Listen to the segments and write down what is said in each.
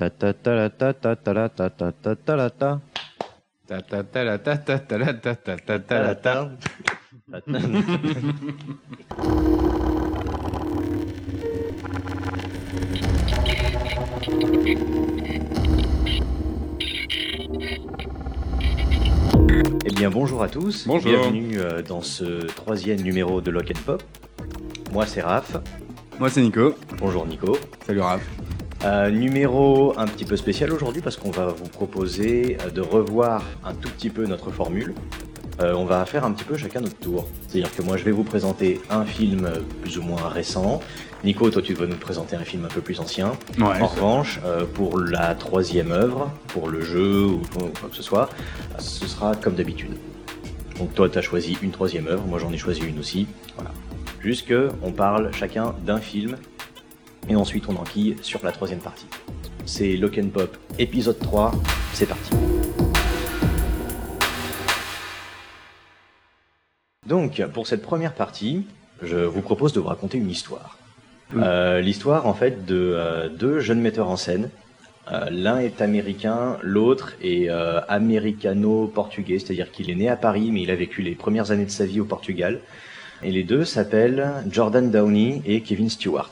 Ta ta ta la ta ta ta la ta ta ta ta la ta. Ta ta ta la ta ta ta la ta ta ta ta la ta. Ta ta. Eh bien bonjour à tous, Bonjour. bienvenue euh, dans ce troisième numéro de Lock and Pop. Moi c'est Raph, Moi c'est Nico. bonjour Nico. Salut Raph. Euh, numéro un petit peu spécial aujourd'hui parce qu'on va vous proposer euh, de revoir un tout petit peu notre formule. Euh, on va faire un petit peu chacun notre tour. C'est-à-dire que moi je vais vous présenter un film plus ou moins récent. Nico, toi tu vas nous présenter un film un peu plus ancien. Ouais. En revanche, euh, pour la troisième œuvre, pour le jeu ou quoi que ce soit, ce sera comme d'habitude. Donc toi tu as choisi une troisième œuvre, moi j'en ai choisi une aussi. Voilà. Jusque on parle chacun d'un film et ensuite on enquille sur la troisième partie. C'est Lock and Pop épisode 3, c'est parti. Donc pour cette première partie, je vous propose de vous raconter une histoire. Euh, L'histoire en fait de euh, deux jeunes metteurs en scène. Euh, L'un est américain, l'autre est américano-portugais, c'est-à-dire qu'il est né à Paris mais il a vécu les premières années de sa vie au Portugal. Et les deux s'appellent Jordan Downey et Kevin Stewart.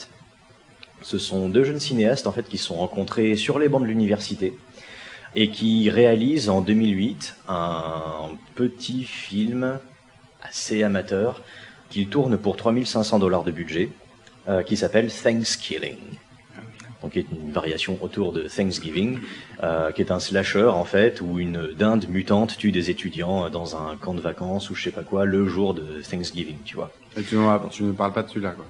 Ce sont deux jeunes cinéastes en fait qui se sont rencontrés sur les bancs de l'université et qui réalisent en 2008 un petit film assez amateur qu'ils tournent pour 3500 dollars de budget euh, qui s'appelle Thanksgiving. Donc qui est une variation autour de Thanksgiving, euh, qui est un slasher en fait où une dinde mutante tue des étudiants dans un camp de vacances ou je sais pas quoi le jour de Thanksgiving, tu vois. Tu, tu ne parles pas de celui-là quoi.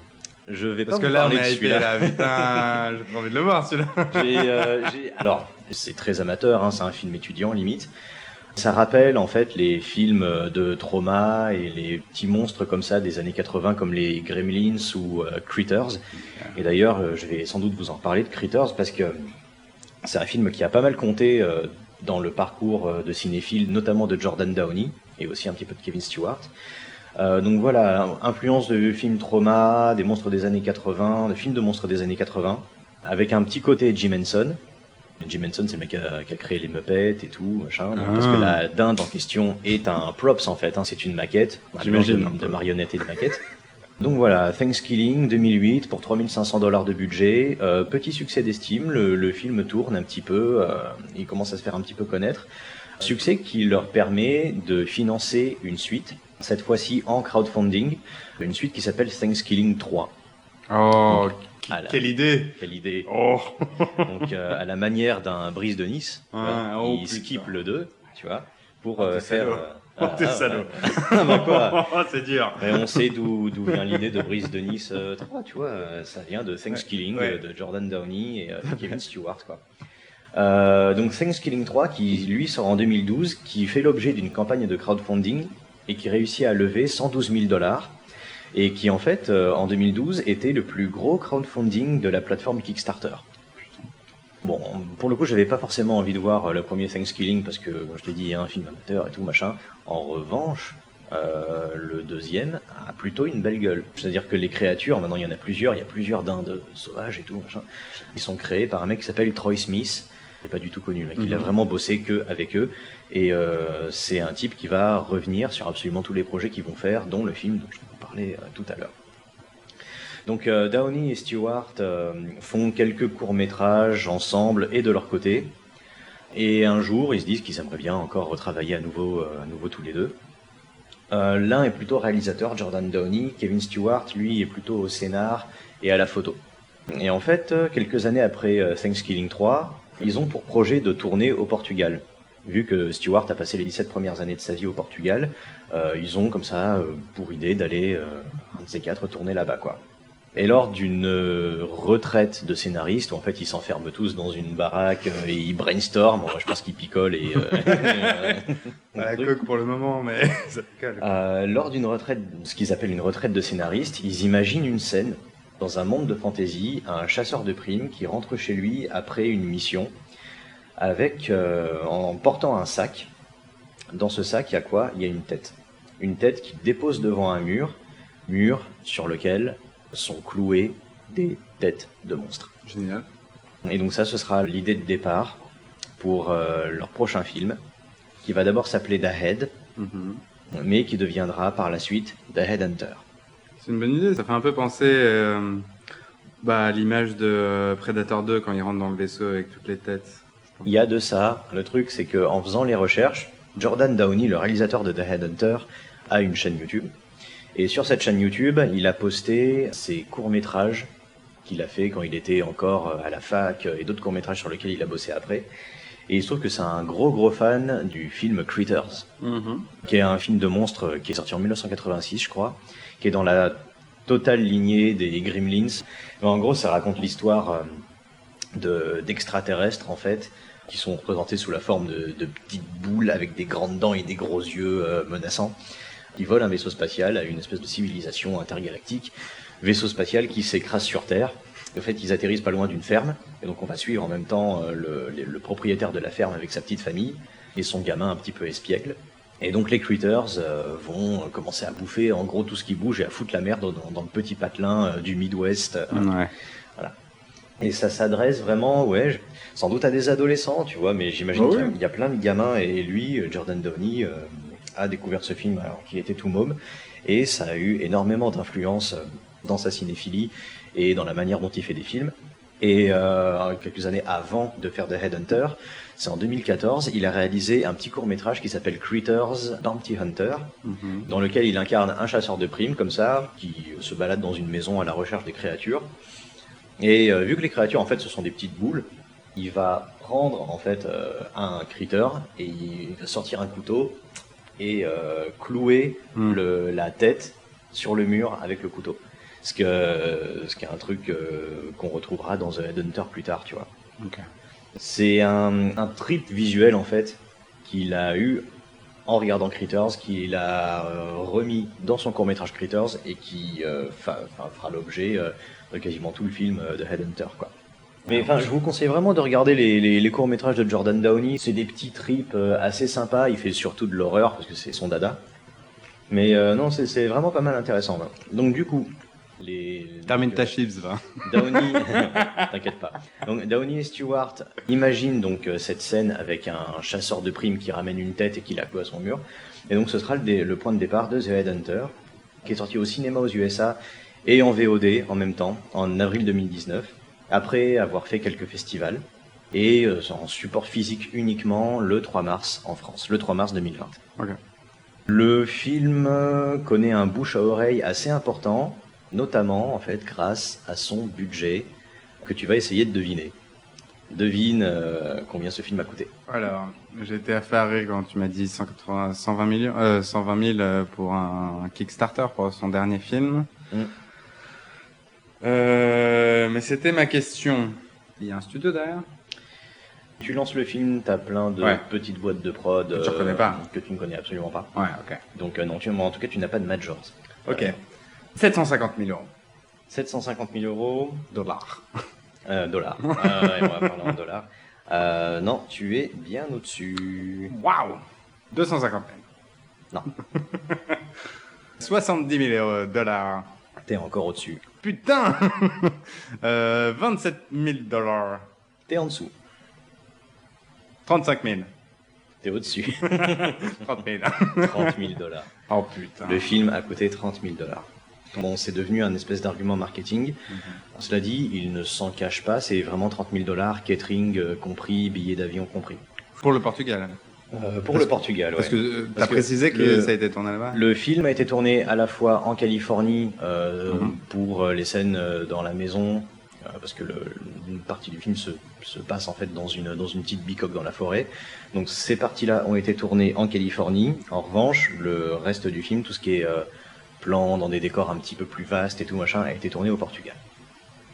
Je vais Parce pas que vous là on parler a de été celui-là. là, putain, j'ai pas envie de le voir celui-là. J'ai, euh, j'ai- Alors, c'est très amateur, hein, c'est un film étudiant limite. Ça rappelle en fait les films de trauma et les petits monstres comme ça des années 80 comme les Gremlins ou euh, Critters. Et d'ailleurs, euh, je vais sans doute vous en parler de Critters parce que c'est un film qui a pas mal compté euh, dans le parcours euh, de cinéphile, notamment de Jordan Downey et aussi un petit peu de Kevin Stewart. Euh, donc voilà, influence de films trauma, des monstres des années 80, de films de monstres des années 80, avec un petit côté Jim Henson. Jim Henson, c'est le mec qui a, qui a créé les Muppets et tout, machin. Parce Ah. que la dinde en question est un props en fait, hein, c'est une maquette, un de, de marionnettes et de maquettes. Donc voilà, Thanksgiving 2008 pour 3500 dollars de budget, euh, petit succès d'estime, le, le film tourne un petit peu, euh, il commence à se faire un petit peu connaître. Succès qui leur permet de financer une suite, cette fois-ci en crowdfunding, une suite qui s'appelle Thanksgiving 3. Oh, la- quelle idée. Quelle idée Oh. Donc euh, à la manière d'un brise de Nice, Ah, oh, il skip le 2, tu vois, pour Oh, euh, t'es faire... euh, Oh, t'es ah, salaud. ouais. Ah, bah quoi Oh, c'est dur. Mais on sait d'où vient l'idée de Brise de Nice euh, 3, tu vois, euh, ça vient de Thanksgiving Ouais, ouais. euh, de Jordan Downey et euh, Kevin Stewart, quoi. Euh, donc Thanksgiving 3 qui lui sort en 2012, qui fait l'objet d'une campagne de crowdfunding et qui réussit à lever 112 000 dollars et qui en fait euh, en 2012 était le plus gros crowdfunding de la plateforme Kickstarter. Bon, pour le coup, j'avais pas forcément envie de voir euh, le premier Thanksgiving parce que, comme je te dis, il y a un film amateur et tout machin. En revanche, euh, le deuxième a plutôt une belle gueule. C'est-à-dire que les créatures, maintenant il y en a plusieurs, il y a plusieurs dindes sauvages et tout machin. Ils sont créés par un mec qui s'appelle Troy Smith. Il est pas du tout connu. Il a Mhm. vraiment bossé que avec eux. Et euh, c'est un type qui va revenir sur absolument tous les projets qu'ils vont faire, dont le film dont je vous parlais euh, tout à l'heure. Donc euh, Downey et Stewart font quelques courts-métrages ensemble et de leur côté. Et un jour, ils se disent qu'ils aimeraient bien encore retravailler à nouveau, à nouveau tous les deux. L'un est plutôt réalisateur, Jordan Downey. Kevin Stewart, lui, est plutôt au scénar et à la photo. Et en fait, quelques années après Thanksgiving 3, ils ont pour projet de tourner au Portugal. Vu que Stewart a passé les 17 premières années de sa vie au Portugal, euh, ils ont comme ça euh, pour idée d'aller, euh, un de ces quatre, tourner là-bas, quoi. Et lors d'une retraite de scénaristes, où en fait ils s'enferment tous dans une baraque et ils brainstorment, je pense qu'ils picolent et... euh, À la coque pour le moment, mais ça euh, lors d'une retraite, ce qu'ils appellent une retraite de scénaristes, ils imaginent une scène dans un monde de fantasy, un chasseur de primes qui rentre chez lui après une mission, avec euh, en portant un sac. Dans ce sac, il y a quoi? Il y a une tête. Une tête qui dépose devant un mur, mur sur lequel sont clouées des têtes de monstres. Génial. Et donc ça, ce sera l'idée de départ pour euh, leur prochain film, qui va d'abord s'appeler The Head, Mhm. mais qui deviendra par la suite The Headhunter. C'est une bonne idée. Ça fait un peu penser euh, bah, à l'image de euh, Predator 2 quand il rentre dans le vaisseau avec toutes les têtes. Il y a de ça. Le truc, c'est que en faisant les recherches, Jordan Downey, le réalisateur de The Headhunter, a une chaîne YouTube. Et sur cette chaîne YouTube, il a posté ses courts-métrages qu'il a fait quand il était encore euh, à la fac et d'autres courts-métrages sur lesquels il a bossé après. Et il se trouve que c'est un gros gros fan du film Critters, Mhm. qui est un film de monstres qui est sorti en 1986, je crois, qui est dans la totale lignée des Gremlins. En gros, ça raconte l'histoire euh, de- d'extraterrestres, en fait, qui sont représentés sous la forme de, de petites boules avec des grandes dents et des gros yeux euh, menaçants. Ils volent un vaisseau spatial à une espèce de civilisation intergalactique, vaisseau spatial qui s'écrase sur Terre. En fait, ils atterrissent pas loin d'une ferme, et donc on va suivre en même temps euh, le, le- le propriétaire de la ferme avec sa petite famille et son gamin un petit peu espiègle. Et donc les critters euh, vont euh, commencer à bouffer en gros tout ce qui bouge et à foutre la merde dans, dans le petit patelin du Midwest. et ça s'adresse vraiment, ouais, je- sans doute à des adolescents, tu vois, mais j'imagine Ah qu'il y a- y, plein de gamins, et lui, Jordan Downey, euh, a découvert ce film alors qu'il était tout môme, et ça a eu énormément d'influence dans sa cinéphilie et dans la manière dont il fait des films. Et euh, quelques années avant de faire The Headhunter, c'est en 2014, il a réalisé un petit court métrage qui s'appelle Critters Bounty Hunter, Mhm. dans lequel il incarne un chasseur de primes comme ça, qui se balade dans une maison à la recherche des créatures. Et euh, vu que les créatures en fait ce sont des petites boules, il va prendre en fait euh, un critter et il va sortir un couteau et clouer Mm. le- la tête sur le mur avec le couteau. Ce, que, ce qui est un truc euh, qu'on retrouvera dans The Headhunter plus tard, tu vois. C'est un, un trip visuel en fait qu'il a eu en regardant Critters, qu'il a euh, remis dans son court métrage Critters et qui euh, fa- fera l'objet de quasiment tout le film de Headhunter. Quoi. Mais enfin, je vous conseille vraiment de regarder les, les, les courts métrages de Jordan Downey. C'est des petits trips assez sympas. Il fait surtout de l'horreur parce que c'est son dada. Mais euh, non, c'est vraiment pas mal intéressant. ouais. Donc du coup, les Termine donc, ta euh, chips, va. Downey, t'inquiète pas. Donc Downey et Stewart imaginent donc euh, cette scène avec un, chasseur de primes qui ramène une tête et qui la cloue à son mur. Et donc ce sera le, dé- le point de départ de The Headhunter, qui est sorti au cinéma aux USA et en VOD en même temps, en avril 2019, après avoir fait quelques festivals. Et euh, en support physique uniquement le 3 mars en France, le 3 mars 2020. Ok. Le film connaît un bouche à oreille assez important, notamment en fait grâce à son budget que tu vas essayer de deviner. Devine euh, combien ce film a coûté. Alors, j'ai été affairé quand tu m'as dit 180, 120 millions, euh, 120 000 euh, pour un, Kickstarter pour son dernier film. Mm. Euh, mais c'était ma question. Il y a un studio derrière? Tu lances le film, t'as plein de Ouais. petites boîtes de prod Que tu reconnais pas. que tu ne connais absolument pas. Ouais, ok. Donc euh, non, tu, en tout cas tu n'as pas de majors. Ok. 750 000 euros. 750 000 euros, Dollars. euh, dollars. Ouais, on va parler en dollars. Euh, non, tu es bien au-dessus. Waouh 250 000. Non. 70 000 euros, dollars. T'es encore au-dessus. Putain euh, 27 000 dollars. T'es en dessous. 35 000. T'es au-dessus. 30 000. 30 000 dollars. oh putain. Le film a coûté 30 000 dollars. Bon, c'est devenu un espèce d'argument marketing. Cela dit, il ne s'en cache pas, c'est vraiment 30 000 dollars, catering euh, compris, billets d'avion compris. Pour le Portugal. Euh, pour Parce- le Portugal, Parce ouais. que Parce que précisé que le- ça a été tourné là-bas. Le film a été tourné à la fois en Californie euh, Mhm. pour euh, les scènes dans la maison, euh, parce que le, une partie du film se, se passe en fait dans une, dans une petite bicoque dans la forêt. Donc ces parties-là ont été tournées en Californie. En revanche, le reste du film, tout ce qui est euh, plan dans des décors un petit peu plus vastes et tout machin, a été tourné au Portugal.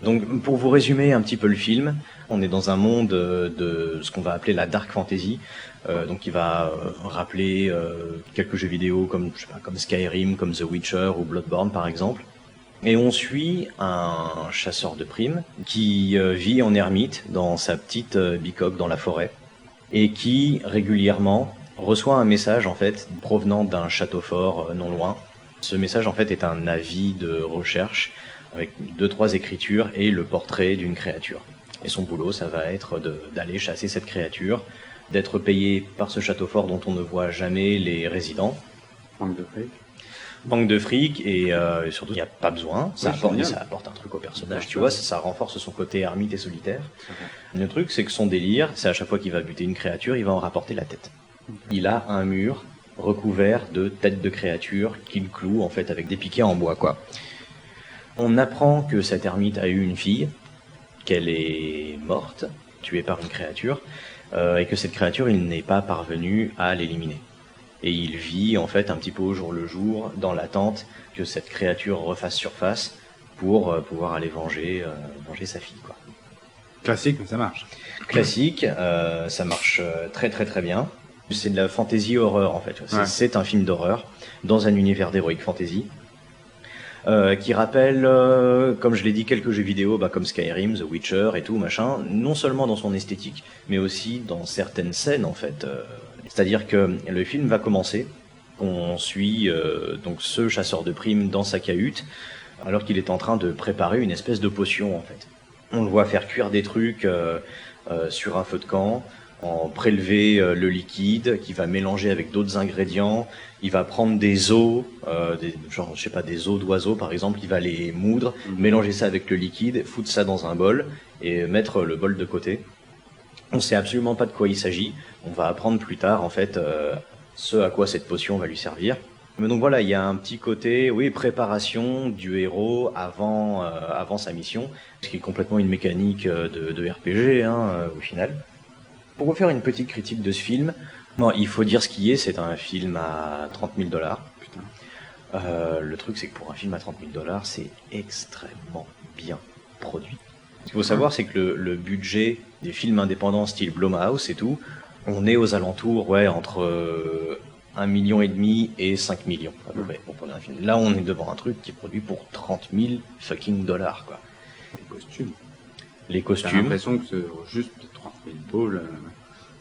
Donc pour vous résumer un petit peu le film, on est dans un monde euh, de ce qu'on va appeler la dark fantasy, euh, donc qui va euh, rappeler quelques jeux vidéo comme comme Skyrim, comme The Witcher ou Bloodborne par exemple. Et on suit un chasseur de primes qui vit en ermite dans sa petite bicoque dans la forêt et qui régulièrement reçoit un message en fait provenant d'un château fort non loin. Ce message en fait est un avis de recherche avec deux trois écritures et le portrait d'une créature. Et son boulot, ça va être d'aller chasser cette créature, d'être payé par ce château fort dont on ne voit jamais les résidents. Manque de fric. Manque de fric et euh, surtout il n'y a pas besoin. Ça, apporte, génial. ça apporte un truc au personnage, tu vois, ça, ça renforce son côté ermite et solitaire. Le truc, c'est que son délire, c'est à chaque fois qu'il va buter une créature, il va en rapporter la tête. Il a un mur recouvert de têtes de créatures qu'il cloue en fait avec des piquets en bois, quoi. On apprend que cet ermite a eu une fille, qu'elle est morte, tuée par une créature, euh, et que cette créature, il n'est pas parvenu à l'éliminer. Et il vit en fait un petit peu au jour le jour dans l'attente que cette créature refasse surface pour euh, pouvoir aller venger, euh, venger sa fille, quoi Classique, mais ça marche. classique, ça marche très très très bien. C'est de la fantasy horreur en fait. C'est Ouais. un film d'horreur dans un univers d'heroic fantasy euh, qui rappelle, euh, comme je l'ai dit, quelques jeux vidéo bah, comme Skyrim, The Witcher et tout machin. Non seulement dans son esthétique, mais aussi dans certaines scènes en fait. euh. C'est-à-dire que le film va commencer. On suit donc ce chasseur de primes dans sa cahute alors qu'il est en train de préparer une espèce de potion en fait. On le voit faire cuire des trucs sur un feu de camp, en prélever euh, le liquide qui va mélanger avec d'autres ingrédients. Il va prendre des os, euh, des, genre je sais pas des os d'oiseaux par exemple, il va les moudre, Mhm. mélanger ça avec le liquide, foutre ça dans un bol et mettre le bol de côté. On sait absolument pas de quoi il s'agit. On va apprendre plus tard en fait euh, ce à quoi cette potion va lui servir. Mais donc voilà, il y a un petit côté, oui, préparation du héros avant, euh, avant sa mission, ce qui est complètement une mécanique de, de RPG hein, au final. Pour vous faire une petite critique de ce film, bon, il faut dire ce qui est, c'est un film à 30 000 dollars. Euh, le truc, c'est que pour un film à 30 000 dollars, c'est extrêmement bien produit. Ce qu'il faut savoir, c'est que le, le budget des films indépendants style Blumhouse et tout, on est aux alentours, ouais, entre euh, 1 million et demi et 5 millions, à peu près, pour produire un film. Là, on est devant un truc qui est produit pour 30 000 fucking dollars, quoi. Les costumes. Les J'ai costumes. l'impression que c'est juste 30 000 balles,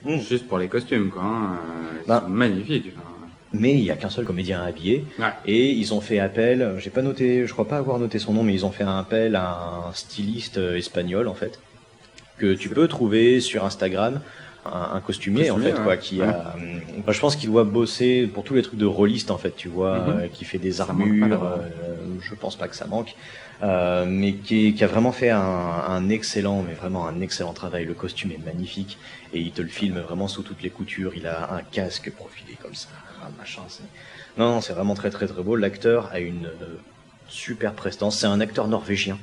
euh, Mm. juste pour les costumes, quoi. hein, euh, Ils Bah. sont magnifiques. enfin. Mais il n'y a qu'un seul comédien habillé. Ouais. Et ils ont fait appel, j'ai pas noté, je crois pas avoir noté son nom, mais ils ont fait un appel à un styliste euh, espagnol en fait, que tu peux trouver sur Instagram, un, un costumier, en fait, ouais. quoi, qui Ouais. a, bah, je pense qu'il doit bosser pour tous les trucs de rôliste en fait, tu vois, Mhm. euh, qui fait des armures, euh, je pense pas que ça manque, euh, mais qui, a vraiment fait un, un excellent, mais vraiment un excellent travail. Le costume est magnifique et il te le filme vraiment sous toutes les coutures. Il a un casque profilé comme ça, machin. Non, non, c'est vraiment très très très beau. L'acteur a une euh, super prestance. C'est un acteur norvégien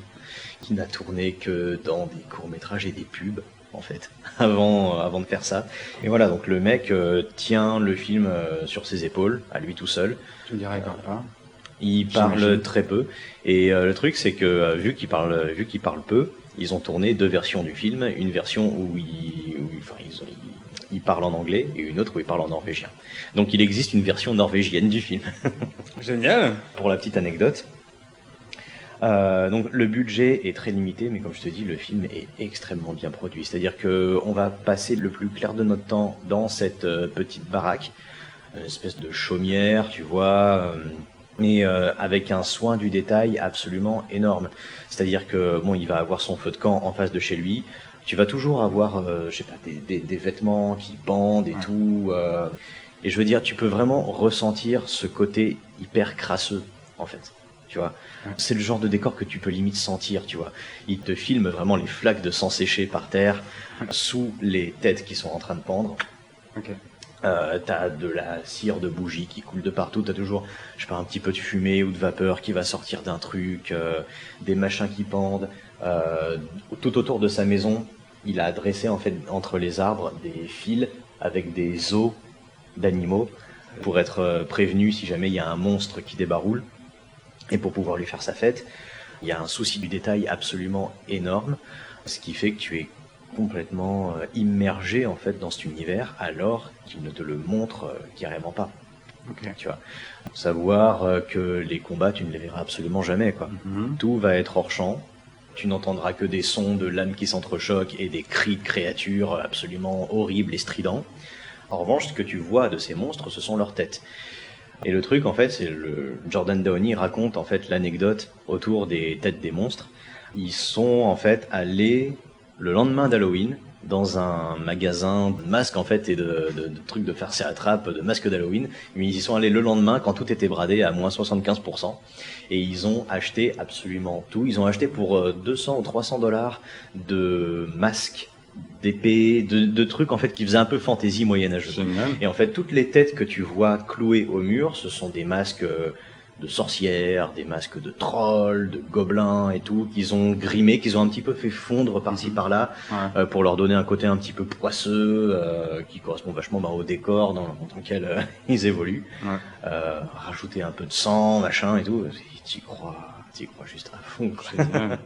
qui n'a tourné que dans des courts métrages et des pubs en fait avant euh, avant de faire ça. Et voilà, donc le mec euh, tient le film euh, sur ses épaules à lui tout seul. Dirais pas. Il parle très peu. Et le truc, c'est que vu qu'il parle, vu qu'il parle peu, ils ont tourné deux versions du film. Une version où il, où, enfin, ils, ont- il parle en anglais et une autre où il parle en norvégien. Donc il existe une version norvégienne du film. Génial. Pour la petite anecdote. Euh, donc le budget est très limité, mais comme je te dis, le film est extrêmement bien produit. C'est-à-dire que on va passer le plus clair de notre temps dans cette euh, petite baraque, une espèce de chaumière, tu vois, euh, mais euh, avec un soin du détail absolument énorme. C'est-à-dire que bon, il va avoir son feu de camp en face de chez lui. Tu vas toujours avoir, euh, je sais pas, des, des- des vêtements qui pendent et Ouais. tout. euh, et je veux dire, tu peux vraiment ressentir ce côté hyper crasseux, en fait. Tu vois, c'est le genre de décor que tu peux limite sentir, tu vois. Il te filme vraiment les flaques de sang séché par terre, sous les têtes qui sont en train de pendre. Ok. Euh, t'as de la cire de bougie qui coule de partout, t'as toujours, je sais pas, un petit peu de fumée ou de vapeur qui va sortir d'un truc, euh, des machins qui pendent. Euh, tout autour de sa maison, il a dressé en fait entre les arbres des fils avec des os d'animaux pour être prévenu si jamais il y a un monstre qui débaroule et pour pouvoir lui faire sa fête. Il y a un souci du détail absolument énorme, ce qui fait que tu es complètement euh, immergé en fait dans cet univers alors qu'il ne te le montre euh, carrément pas. Ok. Tu vois, savoir euh, que les combats tu ne les verras absolument jamais quoi. Mhm. Tout va être hors champ. Tu n'entendras que des sons de lames qui s'entrechoquent et des cris de créatures absolument horribles et stridents. En revanche, ce que tu vois de ces monstres, ce sont leurs têtes. Et le truc, en fait, c'est le Jordan Downey raconte en fait l'anecdote autour des têtes des monstres. Ils sont en fait allés le lendemain d'Halloween dans un magasin de masques en fait et de, de, trucs de farce et attrape, de masques d'Halloween. Mais ils y sont allés le lendemain quand tout était bradé à moins 75%. Et ils ont acheté absolument tout. Ils ont acheté pour 200 ou 300 dollars de masques d'épées, de, de, trucs en fait qui faisaient un peu fantaisie moyenâgeuse. Et en fait, toutes les têtes que tu vois clouées au mur, ce sont des masques euh, de sorcières, des masques de trolls, de gobelins et tout, qu'ils ont grimé, qu'ils ont un petit peu fait fondre par-ci Mhm. par-là, Ouais. euh, pour leur donner un côté un petit peu poisseux, euh, qui correspond vachement bah, au décor dans, dans lequel euh, ils évoluent. Ouais. Rajouter un peu de sang, machin et tout, t'y crois, t'y crois juste à fond. quoi.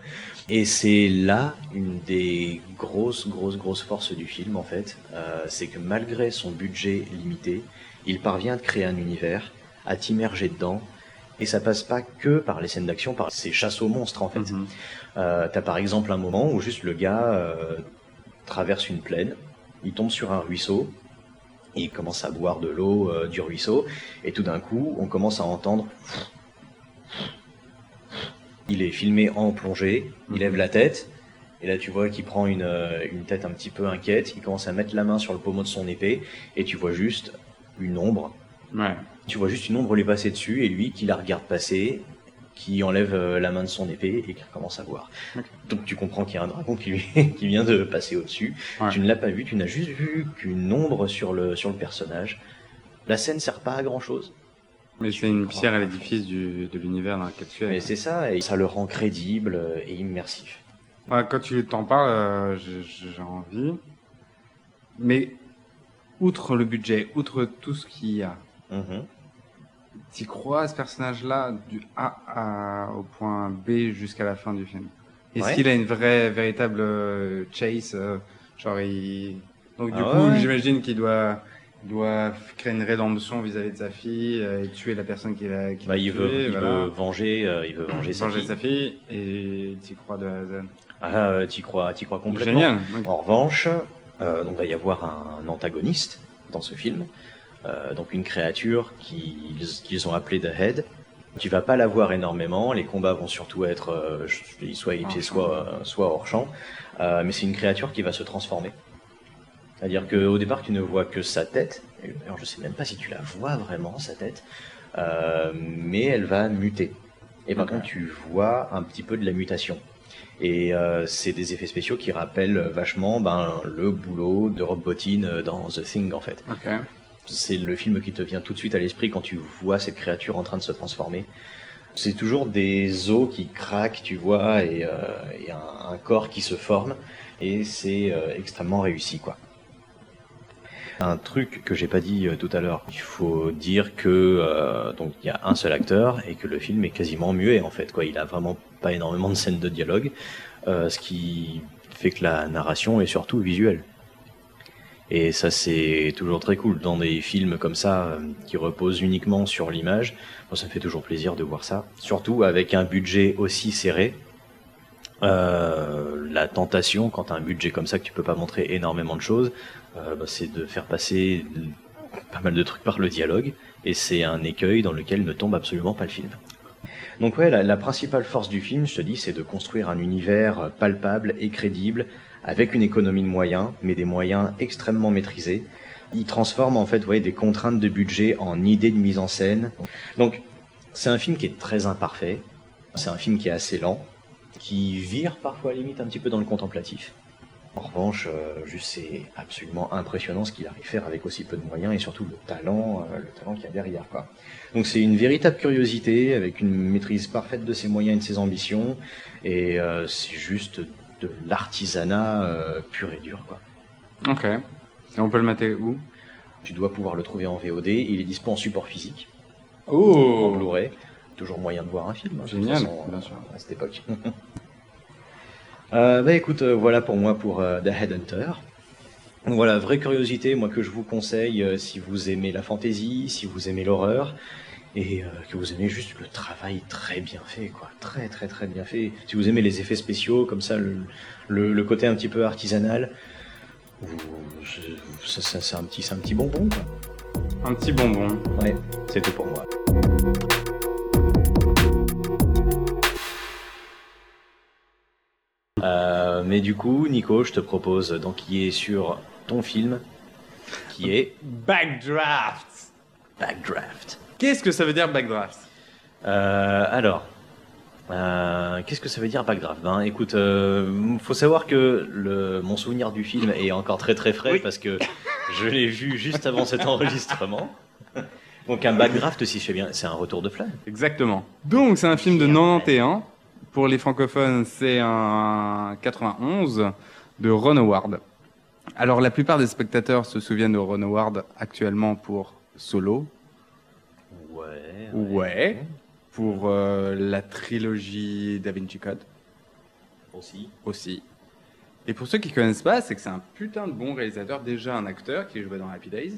Et c'est là une des grosses, grosses, grosses forces du film en fait, euh, c'est que malgré son budget limité, il parvient à créer un univers, à t'immerger dedans, et ça passe pas que par les scènes d'action, par ces chasses aux monstres en fait. Mhm. Euh, T'as par exemple un moment où juste le gars euh, traverse une plaine, il tombe sur un ruisseau, il commence à boire de l'eau du ruisseau, et tout d'un coup, on commence à entendre. Il est filmé en plongée, il lève la tête, et là tu vois qu'il prend une, euh, une tête un petit peu inquiète, il commence à mettre la main sur le pommeau de son épée, et tu vois juste une ombre Ouais. tu vois juste une ombre lui passer dessus et lui qui la regarde passer, qui enlève euh, la main de son épée et qui recommence à voir. Donc tu comprends qu'il y a un dragon qui, lui, qui vient de passer au-dessus. Ouais. Tu ne l'as pas vu, tu n'as juste vu qu'une ombre sur le, sur le personnage. La scène sert pas à grand chose, Mais c'est une pierre à l'édifice de l'univers dans lequel tu es. mais c'est ça et ça le rend crédible et immersif. Ouais, quand tu t'en parles, euh, j'ai envie. Mais outre le budget, outre tout ce qu'il y a, Mhm. tu crois à ce personnage-là du A à- au point B jusqu'à la fin du film? Est-ce Ouais. qu'il a une vraie, véritable euh, chase euh, Genre, il... Donc, du Ah coup, ouais. j'imagine qu'il doit, il doit créer une rédemption vis-à-vis de sa fille euh, et tuer la personne qui l'a qui Bah, il tué, veut, il voilà. veut venger, euh, il veut venger sa Venger fille. sa fille et tu crois de. Ah, euh, t'y crois, t'y crois complètement. Génial. En revanche, euh, donc va y avoir un, antagoniste dans ce film, euh, donc une créature qu'ils ont appelée The Head. Tu vas pas la voir énormément, les combats vont surtout être euh, soit ellipsés, soit, soit hors champ, Euh, mais c'est une créature qui va se transformer. C'est-à-dire qu'au départ, tu ne vois que sa tête, alors je sais même pas si tu la vois vraiment, sa tête, euh, mais elle va muter. Et par contre, tu vois un petit peu de la mutation. Et euh, c'est des effets spéciaux qui rappellent vachement ben, le boulot de Rob Bottin dans The Thing en fait. C'est le film qui te vient tout de suite à l'esprit quand tu vois cette créature en train de se transformer. C'est toujours des os qui craquent, tu vois, et, euh, et un, un corps qui se forme, et c'est extrêmement réussi, quoi. Un truc que j'ai pas dit euh, tout à l'heure, il faut dire que euh, il y a un seul acteur et que le film est quasiment muet en fait, quoi. Il a vraiment pas énormément de scènes de dialogue, euh, ce qui fait que la narration est surtout visuelle. Et ça, c'est toujours très cool. Dans des films comme ça, qui reposent uniquement sur l'image, moi, ça me fait toujours plaisir de voir ça. Surtout avec un budget aussi serré. La tentation, quand tu as un budget comme ça, que tu peux pas montrer énormément de choses, euh, bah, c'est de faire passer pas mal de trucs par le dialogue. Et c'est un écueil dans lequel ne tombe absolument pas le film. Donc ouais, la, principale force du film, je te dis, c'est de construire un univers palpable et crédible, avec une économie de moyens, mais des moyens extrêmement maîtrisés. Il transforme en fait voyez, des contraintes de budget en idées de mise en scène. Donc c'est un film qui est très imparfait, c'est un film qui est assez lent, qui vire parfois à limite un petit peu dans le contemplatif. En revanche, euh, juste c'est absolument impressionnant ce qu'il arrive à faire avec aussi peu de moyens et surtout le talent, euh, le talent qu'il y a derrière. Quoi. Donc c'est une véritable curiosité avec une maîtrise parfaite de ses moyens et de ses ambitions et euh, c'est juste de l'artisanat euh, pur et dur. Quoi. Ok. Et on peut le mater où? Tu dois pouvoir le trouver en VOD, il est dispo en support physique, en Oh Blu-ray. Toujours moyen de voir un film, hein, Génial, façon, bien sûr. à cette époque. Euh, bah écoute, euh, voilà pour moi pour euh, The Headhunter. Donc Voilà, vraie curiosité, moi que je vous conseille si vous aimez la fantasy, si vous aimez l'horreur, et que vous aimez juste le travail très bien fait, quoi, très très très bien fait. Si vous aimez les effets spéciaux, comme ça, le, le, le côté un petit peu artisanal, c'est un petit, c'est un petit bonbon, quoi. Un petit bonbon. Ouais, c'est tout pour moi. Euh, mais du coup, Nico, je te propose d'enquiller sur ton film, qui est Backdraft. Backdraft. Qu'est-ce que ça veut dire backdraft? Euh, alors, euh, qu'est-ce que ça veut dire backdraft? Ben, écoute, euh, faut savoir que le, mon souvenir du film est encore très très frais Oui. parce que je l'ai vu juste avant cet enregistrement. Donc un backdraft, si je fais bien, c'est un retour de flamme. Exactement. Donc, c'est un film de 91. Pour les francophones, c'est un 91 de Ron Howard. Alors, la plupart des spectateurs se souviennent de Ron Howard actuellement pour Solo, Ouais. Ouais. pour euh, la trilogie Da Vinci Code Aussi. aussi. Et pour ceux qui connaissent pas, c'est que c'est un putain de bon réalisateur, déjà un acteur qui jouait dans Happy Days,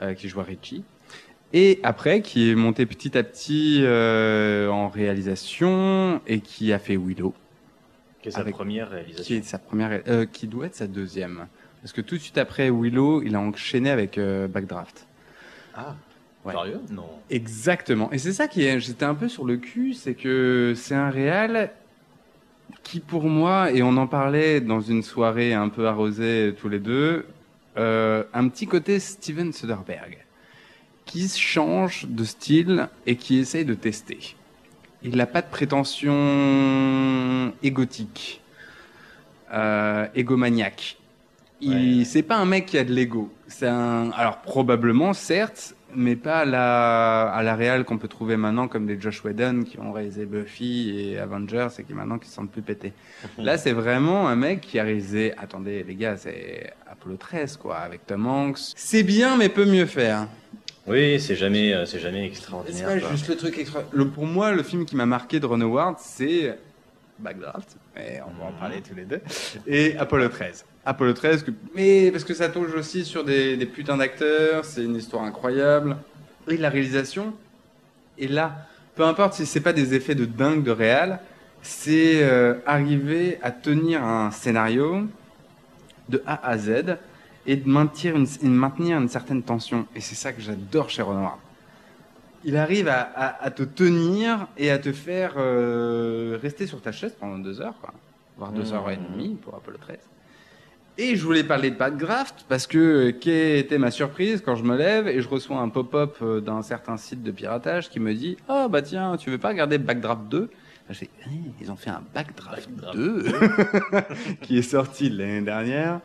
euh, qui jouait Richie, et après qui est monté petit à petit euh, en réalisation et qui a fait Willow, Qui est sa Avec- première qui réalisation. est sa première, euh, qui doit être sa deuxième, parce que tout de suite après Willow, il a enchaîné avec euh, Backdraft. Ah. Ouais. Sérieux? Non. Exactement. Et c'est ça qui est, j'étais un peu sur le cul, c'est que c'est un réal qui pour moi, et on en parlait dans une soirée un peu arrosée tous les deux, euh, un petit côté Steven Soderbergh, qui change de style et qui essaye de tester. Il n'a pas de prétention égotique, euh, égomaniaque. Ouais. c'est pas un mec qui a de l'ego. C'est un, alors probablement, certes, mais pas à la, à la réal qu'on peut trouver maintenant comme des Josh Whedon qui ont réalisé Buffy et Avengers et qui maintenant qui se sentent plus pétés. Là, c'est vraiment un mec qui a réalisé, attendez les gars, c'est Apollo 13 quoi, avec Tom Hanks. C'est bien, mais peut mieux faire. Oui, c'est jamais, euh, c'est jamais C'est extraordinaire. pas quoi. juste le truc extra. Le, pour moi, le film qui m'a marqué de Ron Howard, c'est Backdraft. Et on va en parler tous les deux. Et Apollo 13. Apollo 13, que- mais parce que ça touche aussi sur des, des putains d'acteurs, c'est une histoire incroyable. Et la réalisation. Et là, peu importe si c'est pas des effets de dingue de réal, c'est euh, arriver à tenir un scénario de A à Z et de maintenir une, une- maintenir une certaine tension. Et c'est ça que j'adore chez Howard. Il arrive à, à- à te tenir et à te faire euh, rester sur ta chaise pendant deux heures, quoi. voire deux Mmh. heures et demie pour Apollo 13. Et je voulais parler de Backdraft parce que quelle était ma surprise quand je me lève et je reçois un pop-up euh, d'un certain site de piratage qui me dit Ah bah tiens, tu veux pas regarder Backdraft 2 Là, Je fais Eh, Ils ont fait un Backdraft, Backdraft 2 qui est sorti l'année dernière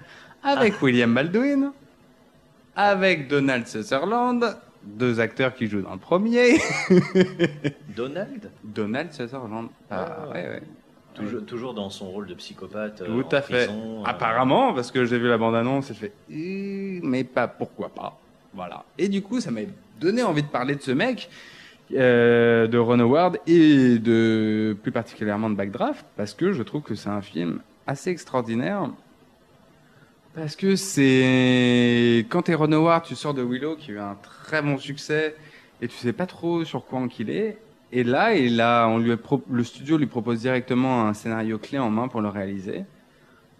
avec William Baldwin, avec Donald Sutherland, deux acteurs qui jouent dans le premier. Donald? Donald Sutherland. Ah, Ah. ouais, ouais. toujours, toujours dans son rôle de psychopathe. euh, Tout en à fait. prison, euh, Apparemment, parce que j'ai vu la bande-annonce et je fais, Euh, mais pas, pourquoi pas. Voilà. Et du coup, ça m'a donné envie de parler de ce mec, euh, de Ron Howard et de, plus particulièrement de Backdraft, parce que je trouve que c'est un film assez extraordinaire. Parce que c'est, quand t'es Ron Howard, tu sors de Willow, qui a eu un très bon succès, et tu sais pas trop sur quoi en qu'il est. Et là, il a, on lui le studio lui propose directement un scénario clé en main pour le réaliser.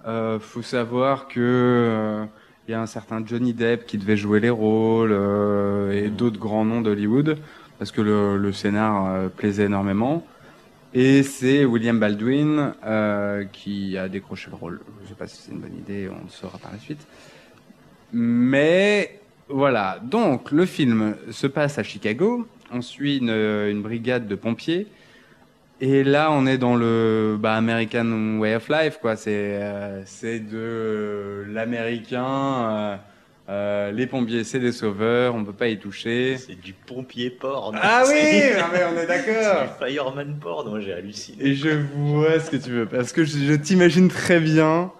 Euh, faut savoir que euh, il y a un certain Johnny Depp qui devait jouer les rôles euh, et d'autres grands noms d'Hollywood parce que le, le scénar euh, plaisait énormément. Et c'est William Baldwin euh, qui a décroché le rôle. Je sais pas si c'est une bonne idée, on le saura par la suite. Mais voilà, donc le film se passe à Chicago. On suit une, brigade de pompiers. Et là, on est dans le bah, American Way of Life. C'est euh, de euh, l'américain. Euh, les pompiers, c'est des sauveurs. On peut pas y toucher. C'est du pompier porn. Ah oui, C'est- mais on est C'est d'accord. du fireman porn, moi j'ai halluciné. Et je vois ce que tu veux. Parce que je, je t'imagine très bien,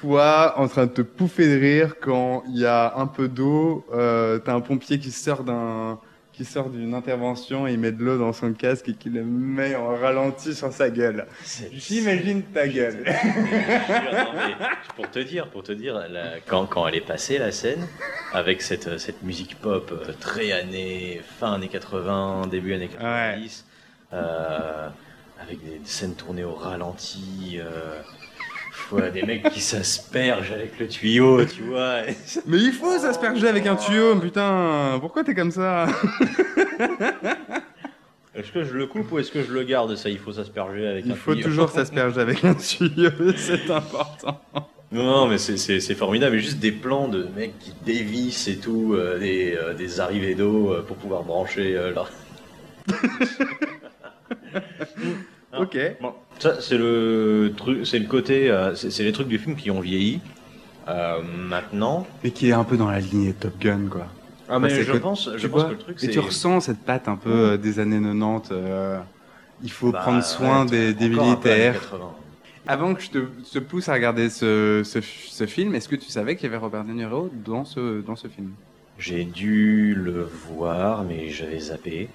toi, en train de te pouffer de rire quand il y a un peu d'eau. Euh, T'as un pompier qui sort d'un qui sort d'une intervention, il met de l'eau dans son casque et qui le met en ralenti sur sa gueule. J'imagine ta gueule. Je te jure, non, mais pour te dire, pour te dire, la- quand, quand elle est passée la scène, avec cette, cette musique pop euh, très année, fin années 80, début années 90, euh, avec des scènes tournées au ralenti, euh, ouais, des mecs qui s'aspergent avec le tuyau, tu vois. Mais il faut s'asperger avec un tuyau, putain. Pourquoi t'es comme ça? Est-ce que je le coupe ou est-ce que je le garde Ça, il faut s'asperger avec Il un faut tuyau. toujours s'asperger avec un tuyau, c'est important. Non, non, mais c'est- formidable. Et juste des plans de mecs qui dévissent et tout, euh, des, euh, des arrivées d'eau euh, pour pouvoir brancher leur. Non. Ok. Bon, ça, c'est le truc, c'est le côté, euh, c'est c'est les trucs du film qui ont vieilli. Euh, maintenant. Mais qui est un peu dans la lignée de Top Gun, quoi. Ah, mais je que- pense, je tu pense vois, que le truc, Et c'est. tu ressens cette patte un peu euh, des années 90. euh, il faut Bah, prendre soin ouais, des, militaires. 80. Avant que je te, te pousse à regarder ce, ce, ce film, est-ce que tu savais qu'il y avait Robert De Niro dans ce, dans ce film? J'ai dû le voir, mais j'avais zappé.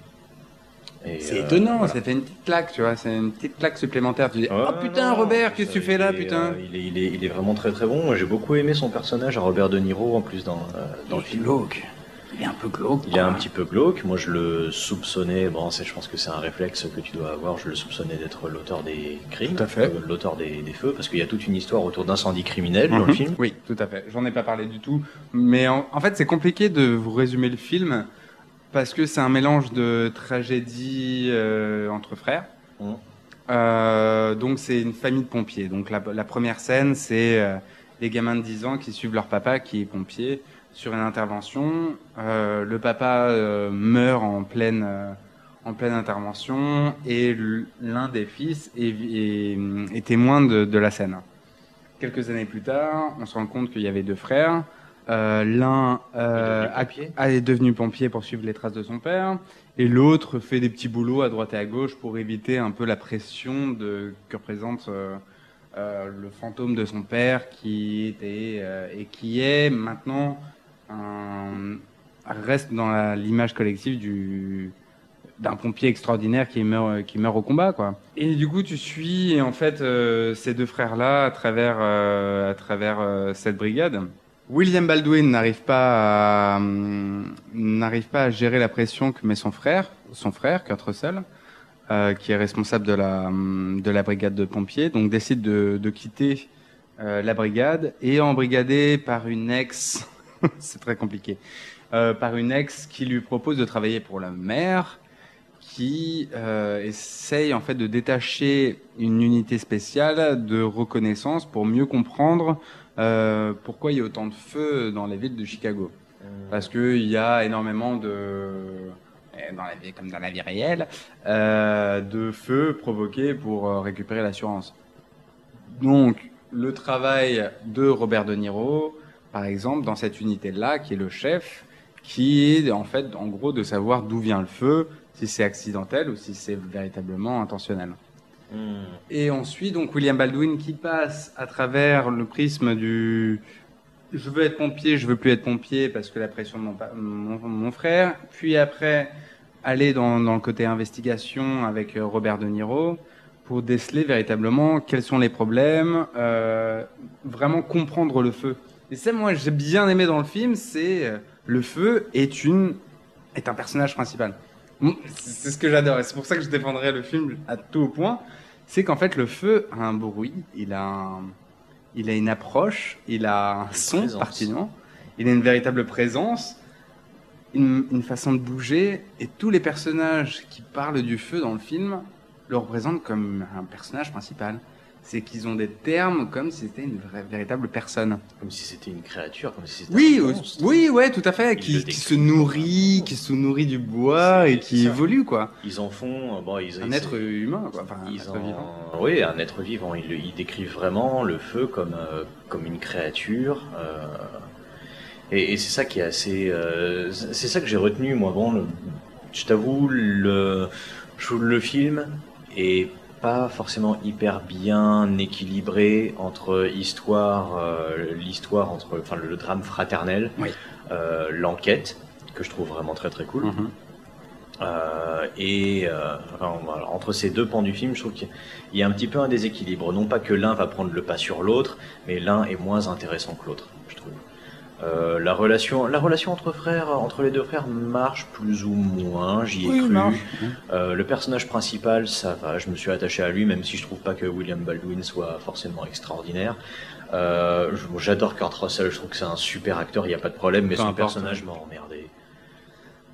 C'est euh, étonnant, voilà. ça fait une petite claque, tu vois, c'est une petite claque supplémentaire. Tu dis, oh putain, non, Robert, qu'est-ce que tu fais là, est, putain euh, il, est, il, est, il est vraiment très très bon. J'ai beaucoup aimé son personnage à Robert De Niro en plus dans, euh, dans le film. glauque. Il est un peu glauque. Il est un petit peu glauque. Moi, je le soupçonnais. Bon, je pense que c'est un réflexe que tu dois avoir. Je le soupçonnais d'être l'auteur des crimes, Tout à fait. l'auteur des, des feux, parce qu'il y a toute une histoire autour d'incendie criminel dans le Mhm. film. Oui, tout à fait. J'en ai pas parlé du tout. Mais en, en fait, c'est compliqué de vous résumer le film parce que c'est un mélange de tragédie euh, entre frères. Mhm. Euh, donc, c'est une famille de pompiers. Donc, la, la première scène, c'est euh, des gamins de 10 ans qui suivent leur papa qui est pompier sur une intervention. Euh, le papa meurt en pleine, en pleine intervention et l'un des fils est, est- est témoin de, de la scène. Quelques années plus tard, on se rend compte qu'il y avait deux frères. Euh, L'un euh, est devenu pompier. a- est devenu pompier pour suivre les traces de son père, et l'autre fait des petits boulots à droite et à gauche pour éviter un peu la pression de, que représente euh, euh, le fantôme de son père, qui était et qui est maintenant un, reste dans l'image collective du d'un pompier extraordinaire qui meurt qui meurt au combat quoi. Et du coup tu suis en fait euh, ces deux frères là à travers euh, à travers euh, cette brigade. William Baldwin n'arrive pas à, hum, n'arrive pas à gérer la pression que met son frère, son frère Kurt Russell, euh, qui est responsable de la hum, de la brigade de pompiers, donc décide de, quitter euh, la brigade et embrigadé par une ex, c'est très compliqué, euh, par une ex qui lui propose de travailler pour la mère, qui essaye en fait de détacher une unité spéciale de reconnaissance pour mieux comprendre euh, pourquoi il y a autant de feux dans les villes de Chicago? Parce qu'il y a énormément de, eh, dans la vie comme dans la vie réelle, euh, de feux provoqués pour euh, récupérer l'assurance. Donc, le travail de Robert De Niro, par exemple, dans cette unité-là, qui est le chef, qui est en fait, en gros, de savoir d'où vient le feu, si c'est accidentel ou si c'est véritablement intentionnel. Hmm. Et on suit donc William Baldwin qui passe à travers le prisme du je veux être pompier, je veux plus être pompier parce que la pression de mon, mon, frère. Puis après, aller dans, dans le côté investigation avec euh, Robert De Niro pour déceler véritablement quels sont les problèmes, euh, vraiment comprendre le feu. Et ça, moi, j'ai bien aimé dans le film, c'est euh, le feu est une est un personnage principal. Mm, C'est ce que j'adore et c'est pour ça que je défendrai le film à tout point. C'est qu'en fait, le feu a un bruit, il a un- il a une approche, il a un son pertinent, il a une véritable présence, une, une façon de bouger, et tous les personnages qui parlent du feu dans le film le représentent comme un personnage principal. C'est qu'ils ont des termes comme si c'était une vraie, véritable personne. Comme si c'était une créature, comme si c'était Oui, un euh, monstre. oui, ouais, tout à fait. Qui, se nourrit, qui se nourrit du bois et qui évolue, quoi. Ils en font. euh, Bon, ils, Un ils- être humain, quoi. Enfin, un Ils être en- vivant. Oui, un être vivant. Ils, ils décrivent vraiment le feu comme, euh, comme une créature. euh, et et c'est ça qui est assez. euh, c'est ça que j'ai retenu, moi. Bon, le- je t'avoue, le, le film est pas forcément hyper bien équilibré entre histoire, euh, l'histoire entre, enfin, le, le drame fraternel, Oui. euh, l'enquête que je trouve vraiment très très cool. Mhm. Euh, et euh, entre ces deux pans du film, je trouve qu'il y a un petit peu un déséquilibre. Non pas que l'un va prendre le pas sur l'autre, mais l'un est moins intéressant que l'autre. Euh, la relation, la relation entre frères, entre les deux frères marche plus ou moins. J'y ai Oui, cru. Euh, le personnage principal, ça va. Je me suis attaché à lui, même si je trouve pas que William Baldwin soit forcément extraordinaire. Euh, J'adore Kurt Russell. Je trouve que c'est un super acteur. Il n'y a pas de problème, mais Peu son importe, personnage m'a emmerdé.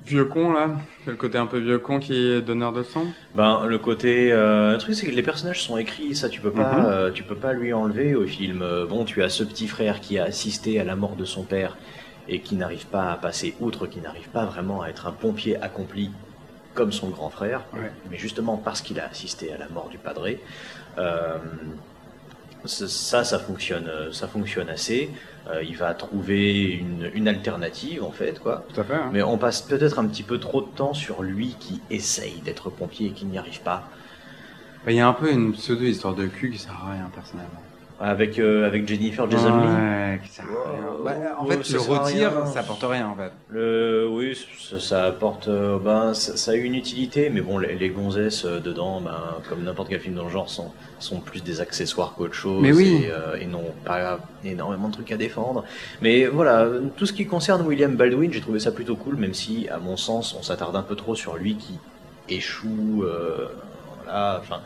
Vieux con là, le côté un peu vieux con qui est donneur de sang. Ben le côté, euh, le truc c'est que les personnages sont écrits, ça tu peux pas, Mhm. euh, tu peux pas lui enlever au film. Euh, Bon, tu as ce petit frère qui a assisté à la mort de son père et qui n'arrive pas à passer outre, qui n'arrive pas vraiment à être un pompier accompli comme son grand frère, Ouais. mais justement parce qu'il a assisté à la mort du padré. Euh, ça, ça, fonctionne, euh, ça fonctionne assez. Euh, il va trouver une, une alternative en fait, quoi. Tout à fait. hein. Mais on passe peut-être un petit peu trop de temps sur lui qui essaye d'être pompier et qui n'y arrive pas. Bah, Il y a un peu une pseudo histoire de cul qui sert à rien personnellement. Avec, euh, avec Jennifer Jason. Ouais, qui sert à rien. Ouais, Bah, en ouais, fait, ça le retire, rien. ça apporte rien en fait. Le, oui, ça, ça apporte, euh, ben, ça, ça a une utilité, mais bon, les, les gonzesses euh, dedans, ben, comme n'importe quel film dans le genre, sont, sont plus des accessoires qu'autre chose, Mais oui. et, euh, et n'ont pas énormément de trucs à défendre. Mais voilà, tout ce qui concerne William Baldwin, j'ai trouvé ça plutôt cool, même si, à mon sens, on s'attarde un peu trop sur lui qui échoue, euh, voilà, enfin,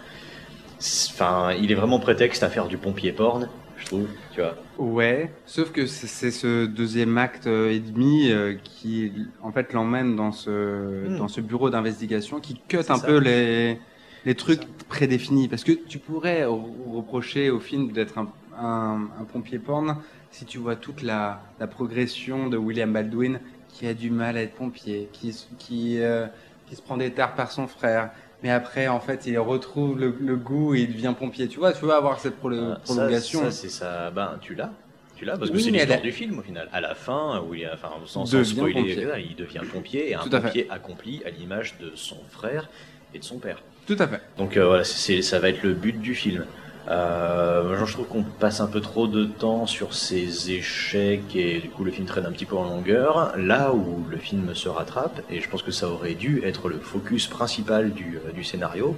enfin, il est vraiment prétexte à faire du pompier porn, je trouve, tu vois. Ouais, sauf que c'est ce deuxième acte euh, et demi euh, qui en fait l'emmène dans ce Hmm. dans ce bureau d'investigation qui cut un ça. peu les les trucs prédéfinis parce que tu pourrais re- reprocher au film d'être un, un, un pompier porn si tu vois toute la, la progression de William Baldwin qui a du mal à être pompier, qui qui euh, qui se prend des tares par son frère. Mais après, en fait, il retrouve le, le goût et il devient pompier. Tu vois, tu vas avoir cette prolo- Ah, ça, prolongation. Ça, c'est ça. Ben, tu l'as. Tu l'as parce que Oui, c'est l'histoire du film au final. À la fin, où il enfin, sans, spoiler, il devient pompier et un fait. pompier accompli à l'image de son frère et de son père. Tout à fait. Donc euh, voilà, c'est, ça va être le but du film. Euh, genre, je trouve qu'on passe un peu trop de temps sur ces échecs et du coup le film traîne un petit peu en longueur. Là où le film se rattrape, et je pense que ça aurait dû être le focus principal du, euh, du scénario,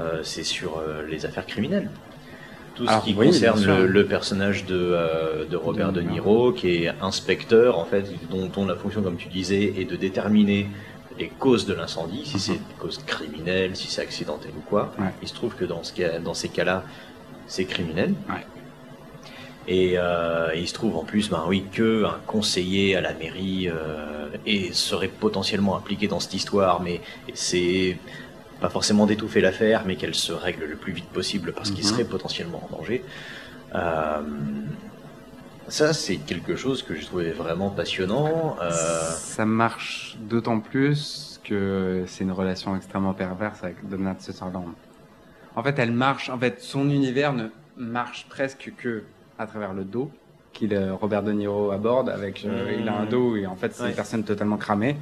euh, c'est sur euh, les affaires criminelles. Tout ce Alors, qui oui, concerne le, le personnage de, de Robert De De Niro. Qui est inspecteur en fait, dont, dont la fonction, comme tu disais, est de déterminer les causes de l'incendie, si Mhm. c'est une cause criminelle, si c'est accidentel ou quoi. Ouais. Il se trouve que dans, ce cas, dans ces cas-là, c'est criminel. Ouais. Et euh, il se trouve en plus, ben oui, que un conseiller à la mairie euh, et serait potentiellement impliqué dans cette histoire, mais c'est pas forcément d'étouffer l'affaire, mais qu'elle se règle le plus vite possible parce qu'il Mhm. serait potentiellement en danger. Euh, ça, c'est quelque chose que je trouvais vraiment passionnant. Euh, Ça marche d'autant plus que c'est une relation extrêmement perverse avec Donald Sutherland. En fait, elle marche. En fait, son univers ne marche presque que à travers le dos qu'il euh, Robert De Niro aborde. Avec, euh, il a un dos et en fait, c'est Ouais. une personne totalement cramée.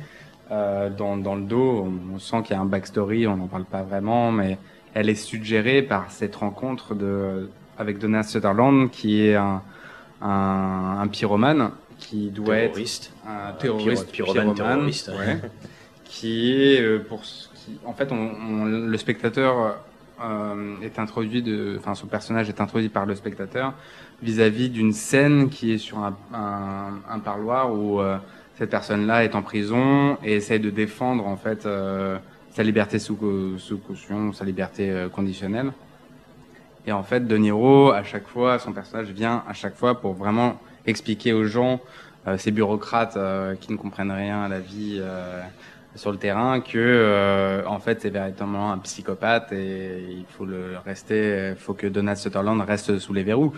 Euh, dans, dans le dos, on, sent qu'il y a un backstory. On n'en parle pas vraiment, mais elle est suggérée par cette rencontre de avec Donald Sutherland, qui est un, un, un pyromane qui doit être terroriste. un Un terroriste, pyro- pyromane terroriste. ouais, qui est pour qui, en fait, on, on- le spectateur euh, est introduit de, enfin, son personnage est introduit par le spectateur vis-à-vis d'une scène qui est sur un, un, parloir où euh, cette personne-là est en prison et essaie de défendre en fait euh, sa liberté sous, sous caution, sa liberté conditionnelle. Et en fait, De Niro, à chaque fois, son personnage vient à chaque fois pour vraiment expliquer aux gens, ces bureaucrates qui ne comprennent rien à la vie sur le terrain, que euh, en fait, c'est véritablement un psychopathe et il faut le rester, il faut que Donald Sutherland reste sous les verrous.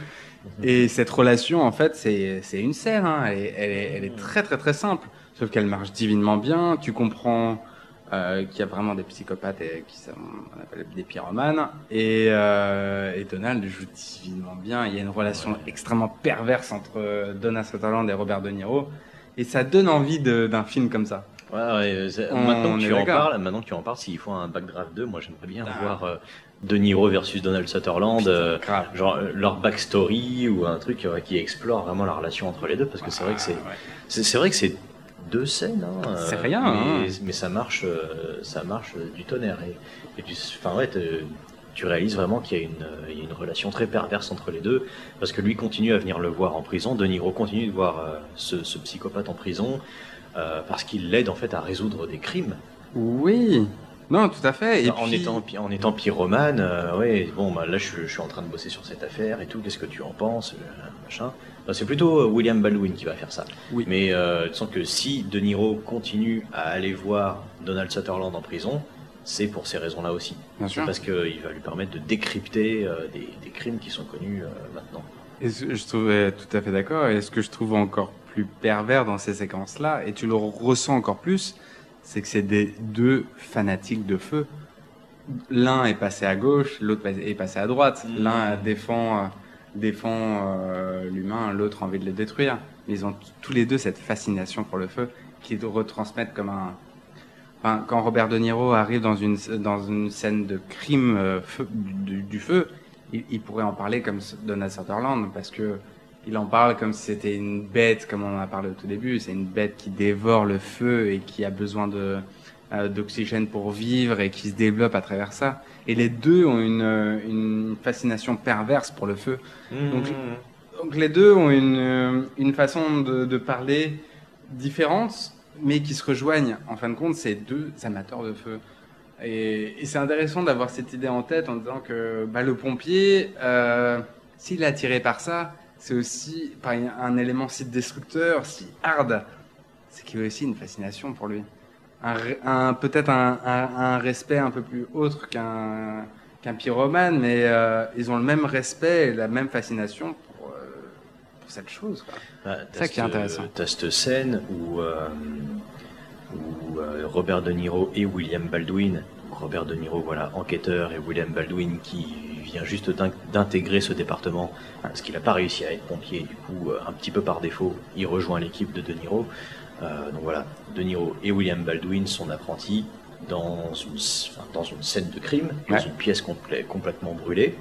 Et cette relation, en fait, c'est c'est une scène. Hein. Elle, est, elle, est, elle est très très très simple, sauf qu'elle marche divinement bien. Tu comprends euh, qu'il y a vraiment des psychopathes et qui sont on appelle des pyromanes. Et, euh, et Donald joue divinement bien. Il y a une relation Ouais. extrêmement perverse entre euh, Donald Sutherland et Robert De Niro. Et ça donne envie d'un film comme ça. Ouais, ouais, c'est- On maintenant que tu en parles, maintenant que tu en parles, s'il faut un Backdraft 2, moi j'aimerais bien Ah. voir euh, De Niro versus Donald Sutherland, euh, genre euh, leur backstory ou un truc euh, qui explore vraiment la relation entre les deux, parce que c'est vrai que c'est, Ah, Ouais. c'est, c'est vrai que c'est deux scènes, hein, C'est euh, rien, mais, hein. mais ça marche, euh, ça marche euh, du tonnerre et, et tu, enfin ouais, tu réalises vraiment qu'il y a une, euh, il y a une relation très perverse entre les deux, parce que lui continue à venir le voir en prison, De Niro continue de voir euh, ce, ce psychopathe en prison, euh, parce qu'il l'aide en fait à résoudre des crimes. Oui, Non, tout à fait. Et en, puis... étant, en étant pyromane, euh, ouais, bon, bah, là, je, suis en train de bosser sur cette affaire et tout. Qu'est-ce que tu en penses, euh, machin? c'est plutôt William Baldwin qui va faire ça. Oui. Mais euh, sens que si De Niro continue à aller voir Donald Sutherland en prison, c'est pour ces raisons-là aussi. Bien sûr. Parce qu'il va lui permettre de décrypter euh, des, des, crimes qui sont connus maintenant. Et je trouvais tout à fait d'accord. Et ce que je trouve encore plus pervers dans ces séquences-là, et tu le ressens encore plus, c'est que c'est des deux fanatiques de feu. L'un est passé à gauche, l'autre est passé à droite. Mmh. L'un défend, euh, défend euh, l'humain, l'autre a envie de le détruire. Ils ont tous les deux cette fascination pour le feu qu'ils retransmettent comme un. Enfin, quand Robert De Niro arrive dans une, dans une scène de crime euh, feu, du, du, feu, il, il, pourrait en parler comme Donald Sutherland parce que il en parle comme si c'était une bête, comme on en a parlé au tout début. C'est une bête qui dévore le feu et qui a besoin de euh, d'oxygène pour vivre et qui se développe à travers ça. Et les deux ont une, une fascination perverse pour le feu. Mmh. Donc, donc, les deux ont une, une façon de, de, parler différente, mais qui se rejoignent. En fin de compte, c'est deux amateurs de feu. Et, et c'est intéressant d'avoir cette idée en tête en disant que bah, le pompier, euh, s'il est attiré par ça, c'est aussi un élément si destructeur, si hard, c'est qu'il y a aussi une fascination pour lui. Un, un peut-être un, un, un, respect un peu plus autre qu'un qu'un pyromane, mais euh, ils ont le même respect et la même fascination pour, euh, pour cette chose. Bah, c'est ça qui est intéressant. T'as cette scène où, euh, où Robert De Niro et William Baldwin, Robert De Niro, voilà, enquêteur, et William Baldwin qui vient juste d'intégrer ce département parce qu'il n'a pas réussi à être pompier. Du coup, un petit peu par défaut, il rejoint l'équipe de De Niro. Euh, donc voilà, De Niro et William Baldwin sont apprentis dans une, enfin, dans une scène de crime, dans Ouais. une pièce complè- complètement brûlée.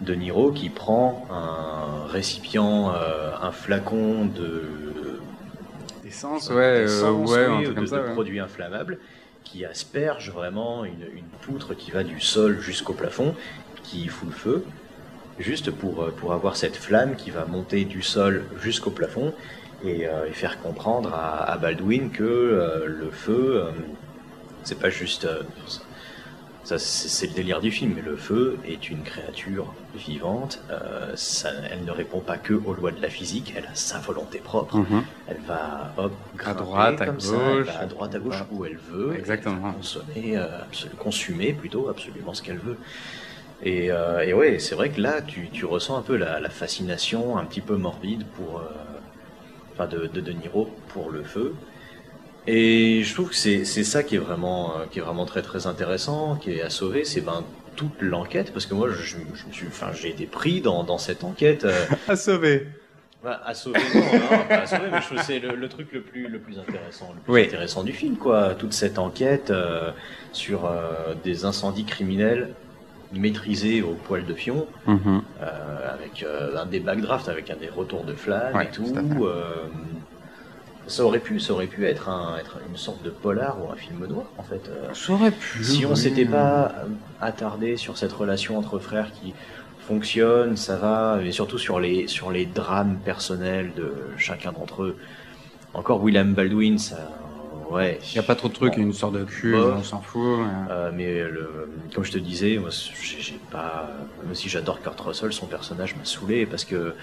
De Niro qui prend un récipient, euh, un flacon de Essence, ouais, euh, de, ouais. produits inflammables, qui asperge vraiment une, une poutre qui va du sol jusqu'au plafond, qui fout le feu, juste pour, euh, pour avoir cette flamme qui va monter du sol jusqu'au plafond et, euh, et faire comprendre à, à Baldwin que euh, le feu, euh, c'est pas juste. ça, c'est le délire du film, mais le feu est une créature vivante. ça, elle ne répond pas que aux lois de la physique, elle a sa volonté propre. Mhm. Elle va hop, grimper droite, à ça, elle gauche, va à droite, à gauche, où elle veut. Exactement. Elle va consommer, consumer plutôt absolument ce qu'elle veut. Et, euh, et ouais, c'est vrai que là, tu, tu ressens un peu la, la fascination un petit peu morbide pour, euh, enfin de, de De Niro pour le feu. Et je trouve que c'est ça qui est vraiment euh, qui est vraiment très très intéressant, qui est à sauver, c'est ben toute l'enquête, parce que moi je, je me suis, enfin j'ai été pris dans, dans cette enquête. euh, À sauver. bah, à sauver, non, non, pas à sauver, mais je trouve que c'est le, le truc le plus, le plus intéressant, le plus Oui. intéressant du film, quoi. Toute cette enquête euh, sur euh, des incendies criminels maîtrisés au poil de pion, Mhm. euh, avec euh, un des backdrafts, avec un des retours de flammes Ouais, et tout. euh, ça aurait pu, ça aurait pu être, un, être une sorte de polar ou un film noir, en fait. euh. J'aurais pu. Si on oui. s'était pas attardé sur cette relation entre frères qui fonctionne, ça va, mais surtout sur les, sur les drames personnels de chacun d'entre eux. Encore William Baldwin, ça, ouais. Il n'y a pas trop de trucs, il y a une sorte de cul, on s'en fout. mais- Euh, mais le, comme je te disais, moi, j'ai pas, même si j'adore Kurt Russell, son personnage m'a saoulé parce que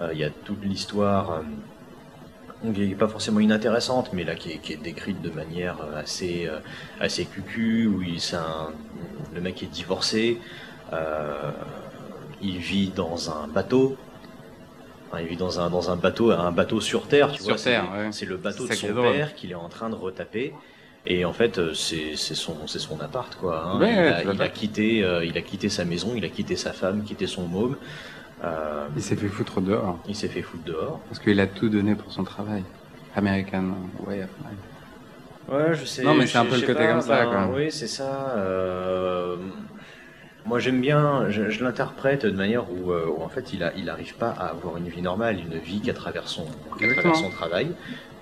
euh, il y a toute l'histoire euh, qui est pas forcément inintéressante, mais là qui est, qui est décrite de manière assez, assez cucu, où il, un, le mec est divorcé, euh, il vit dans un bateau. Enfin, il vit dans un, dans un bateau, un bateau sur terre, tu Sur vois. c'est- terre, ouais. C'est le bateau de son père qu'il est en train de retaper. Et en fait, euh, c'est son, appart, quoi. hein. Ouais, il, a, il quitté, euh, il a quitté sa maison, il a quitté sa femme, quitté son môme. Euh, Il s'est fait foutre dehors. il s'est fait foutre dehors. Parce qu'il a tout donné pour son travail. American Way of Life. Ouais, je sais. Non, mais c'est un peu le côté pas, comme ça, ben, quoi. Oui, c'est ça. euh, Moi, j'aime bien. Je, je l'interprète de manière où, euh, où, en fait, il a, il arrive pas à avoir une vie normale, une vie qu'à travers son, qu'à travers son travail.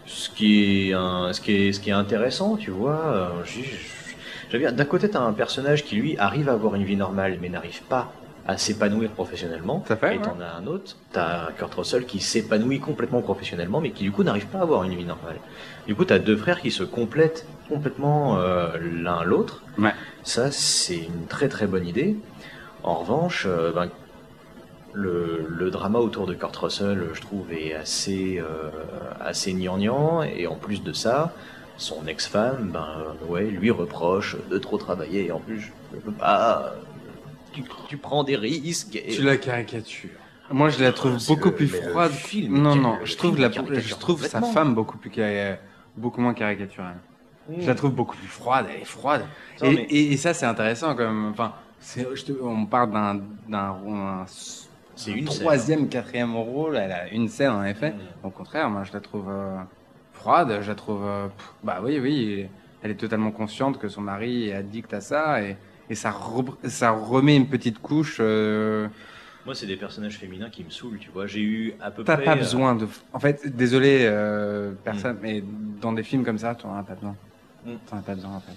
Ce qui est, un, ce qui est, ce qui est intéressant, tu vois. euh. D'un côté, t'as un personnage qui lui arrive à avoir une vie normale, mais n'arrive pas à s'épanouir professionnellement. Fait, et ouais. t'en as un autre, t'as Kurt Russell qui s'épanouit complètement professionnellement, mais qui du coup n'arrive pas à avoir une vie normale. Du coup, t'as deux frères qui se complètent complètement euh, l'un l'autre. Ouais. Ça, c'est une très très bonne idée. En revanche, euh, ben, le, le drama autour de Kurt Russell, je trouve, est assez, euh, assez gnangnan. Et en plus de ça, son ex-femme, ben, ouais, lui reproche de trop travailler. Et en plus, je ne peux pas. Tu, tu prends des risques. Et... Tu la caricatures. Moi, je la trouve beaucoup le- plus froide. film, non, non, je trouve, la, caricature je trouve sa femme beaucoup plus cari- beaucoup moins caricaturale. Je la trouve beaucoup plus froide. Elle est froide. Non, et, mais- et, et ça, c'est intéressant quand même. Enfin, te- on parle d'un d'un un- C'est un une troisième, quatrième rôle. Elle a une scène en effet. Mm. Au contraire, moi, je la trouve euh, froide. Je la trouve. euh, pff, bah oui, oui. Elle est totalement consciente que son mari est addict à ça et, et ça, re- ça remet une petite couche. euh, Moi, c'est des personnages féminins qui me saoulent, tu vois. J'ai eu à peu T'as près. pas euh, besoin de. En fait, désolé, euh, personne, mais dans des films comme ça, t'en as pas besoin. Mm. T'en as pas besoin, en fait.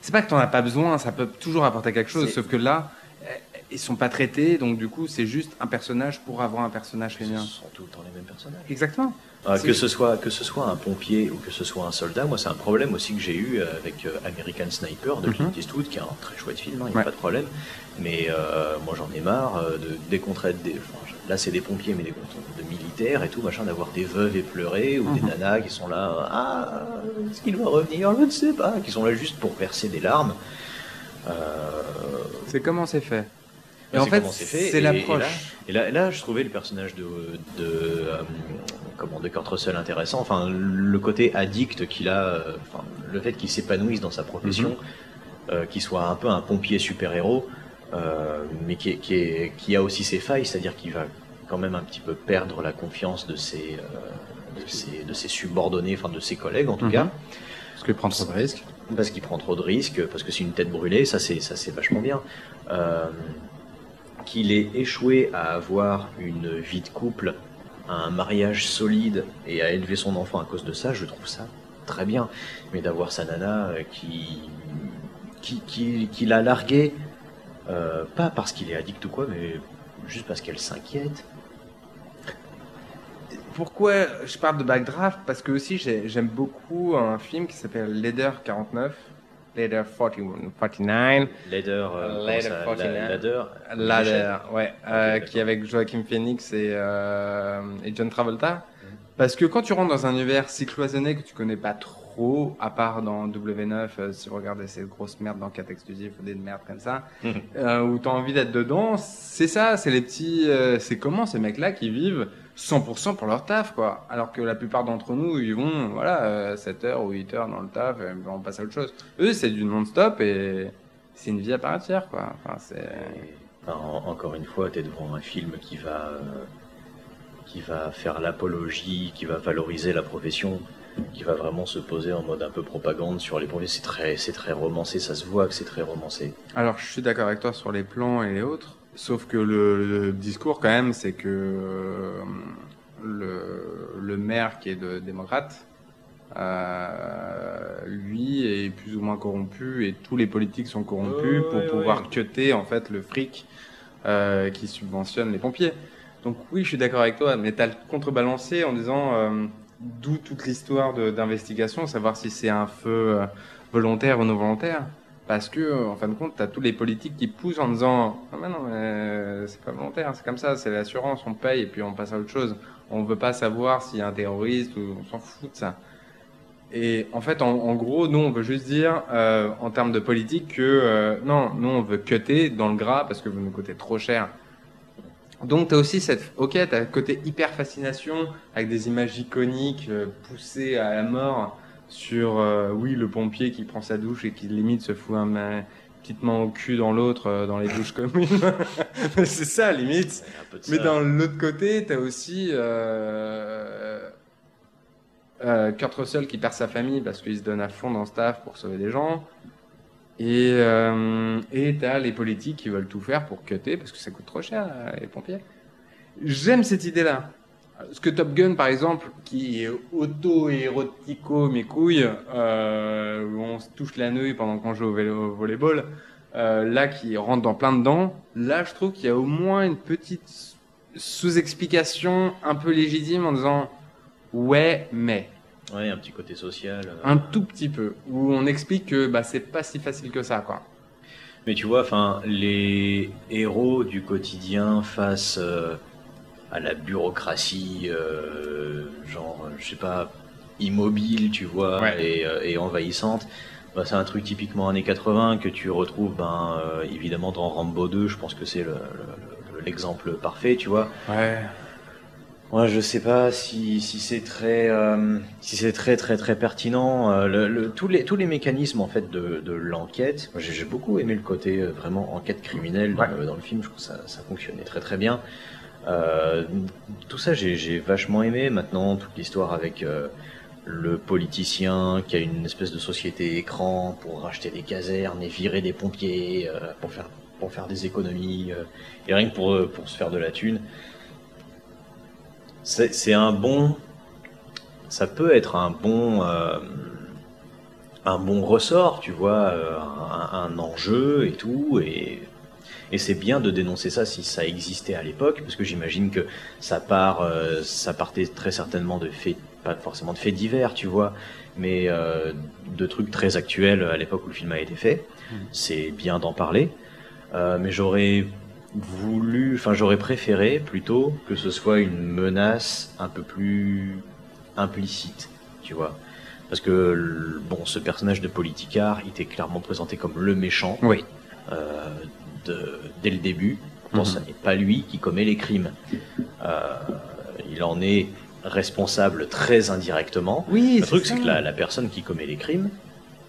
C'est pas que t'en as pas besoin, ça peut toujours apporter quelque chose, sauf que là, euh, ils sont pas traités, donc du coup, c'est juste un personnage pour avoir un personnage Ce féminin. sont tout le temps les mêmes personnages. Exactement. C'est- que ce soit que ce soit un pompier ou que ce soit un soldat, moi c'est un problème aussi que j'ai eu avec euh, American Sniper de Clint Mhm. Eastwood, qui est un très chouette film, il n'y a Ouais. pas de problème. Mais euh, moi j'en ai marre euh, de dès qu'on traite des, enfin, là c'est des pompiers mais des de militaires et tout machin, d'avoir des veuves éplorées ou des Mhm. nanas qui sont là, euh, ah est-ce qu'il va revenir, je ne sais pas, qui sont là juste pour verser des larmes. Euh, C'est comment c'est fait? Et en fait, c'est c'est et- l'approche. Et là, je trouvais le personnage de, de, euh, comment, de Kurt Russell intéressant. Enfin, le côté addict qu'il a, euh, enfin, le fait qu'il s'épanouisse dans sa profession, Mhm. euh, qu'il soit un peu un pompier super-héros, euh, mais qui, est- qui, est- qui a aussi ses failles, c'est-à-dire qu'il va quand même un petit peu perdre la confiance de ses, de ses, de ses subordonnés, enfin de ses collègues en tout Mhm. cas Parce qu'il prend trop de risques. parce qu'il prend trop de risques, parce que c'est une tête brûlée, ça c'est ça c'est vachement bien. Euh, qu'il ait échoué à avoir une vie de couple, un mariage solide et à élever son enfant à cause de ça, je trouve ça très bien. Mais d'avoir sa nana euh, qui l'a largué, euh, pas parce qu'il est addict ou quoi, mais juste parce qu'elle s'inquiète. Pourquoi je parle de Backdraft? Parce que aussi j'ai- j'aime beaucoup un film qui s'appelle Leader 49, Leader 41, 49, Ladder, euh, Ladder ça, 49. Ladder, Ladder, ouais, euh, qui est avec Joaquin Phoenix et, euh, et John Travolta. Parce que quand tu rentres dans un univers si cloisonné que tu connais pas trop, à part dans W9, euh, si vous regardez ces grosses merdes d'enquête exclusive ou des merdes comme ça, où tu as envie d'être dedans, c'est ça, c'est les petits. c'est comment ces mecs-là qui vivent 100% pour leur taf, quoi. Alors que la plupart d'entre nous, ils vont, voilà, euh, 7 heures ou 8 heures dans le taf, et on passe à autre chose. Eux, c'est du non-stop et c'est une vie à part entière, quoi. Enfin, c'est. En- encore une fois, tu es devant un film qui va, euh, qui va faire l'apologie, qui va valoriser la profession, qui va vraiment se poser en mode un peu propagande sur les pompiers. C'est très, c'est très romancé, ça se voit que c'est très romancé. Alors, je suis d'accord avec toi sur les plans et les autres, sauf que le, le discours, quand même, c'est que euh, le, le maire qui est de démocrate, euh, lui est plus ou moins corrompu et tous les politiques sont corrompus pour pouvoir cutter en fait le fric euh, qui subventionne les pompiers. Donc oui, je suis d'accord avec toi, mais tu as le contrebalancé en disant euh, d'où toute l'histoire d'investigation, savoir si c'est un feu volontaire ou non volontaire. Parce que, euh, en fin de compte, tu as tous les politiques qui poussent en disant Ah, mais non, mais euh, c'est pas volontaire, c'est comme ça, c'est l'assurance, on paye et puis on passe à autre chose. On veut pas savoir s'il y a un terroriste ou on s'en fout de ça. Et en fait, en, gros, nous, on veut juste dire, euh, en termes de politique, que non, nous, on veut cutter dans le gras parce que vous nous coûtez trop cher. Donc, tu as aussi cette. Ok, tu as le côté hyper fascination avec des images iconiques poussées à la mort sur, euh, oui, le pompier qui prend sa douche et qui limite se fout un main- petite main au cul dans l'autre euh, dans les douches communes. c'est ça, limite. Mais ça. dans l'autre côté, t'as aussi euh, euh, Kurt Russell qui perd sa famille parce qu'il se donne à fond dans taf pour sauver des gens. Et et t'as les politiques qui veulent tout faire pour cutter parce que ça coûte trop cher, les pompiers. J'aime cette idée-là. Parce que Top Gun, par exemple, qui est auto-érotico mes couilles, euh, où on se touche la nouille pendant qu'on joue au, vélo, au volleyball, euh, là qui rentre dans plein dedans. Là, je trouve qu'il y a au moins une petite sous-explication un peu légitime en disant ouais, mais Ouais, un petit côté social. euh. un tout petit peu où on explique que bah c'est pas si facile que ça quoi. Mais tu vois, enfin, les héros du quotidien face à la bureaucratie, euh, genre, je sais pas, immobile, tu vois, Ouais. et, euh, et envahissante. Bah, c'est un truc typiquement années 80 que tu retrouves, ben, euh, évidemment, dans Rambo 2. Je pense que c'est le- le- le- l'exemple parfait, tu vois. Ouais. Ouais, je sais pas si, si c'est très euh, si c'est très très très pertinent. Euh, le, le- tous les tous les mécanismes en fait de, de l'enquête. Moi, J'ai beaucoup aimé le côté euh, vraiment enquête criminelle dans, Ouais. le, dans le film. Je trouve que ça, ça fonctionnait très très bien. Euh, tout ça j'ai vachement aimé. Maintenant toute l'histoire avec euh, le politicien qui a une espèce de société écran pour racheter des casernes et virer des pompiers euh, pour faire pour faire des économies et rien que pour pour se faire de la thune. C'est un bon. Ça peut être un bon. un bon ressort, tu vois, un, un enjeu et tout. Et, et c'est bien de dénoncer ça si ça existait à l'époque, parce que j'imagine que ça part. euh, ça partait très certainement de faits. Pas forcément de faits divers, tu vois, mais euh, de trucs très actuels à l'époque où le film a été fait. Mhm. C'est bien d'en parler. Euh, mais j'aurais voulu, enfin j'aurais préféré plutôt que ce soit une menace un peu plus implicite, tu vois. Parce que bon, ce personnage de politicard, il était clairement présenté comme le méchant Oui. euh, dès le début. Pourtant, Mhm. ce n'est pas lui qui commet les crimes. Euh, il en est responsable très indirectement. Oui. Le truc, c'est que la, la personne qui commet les crimes,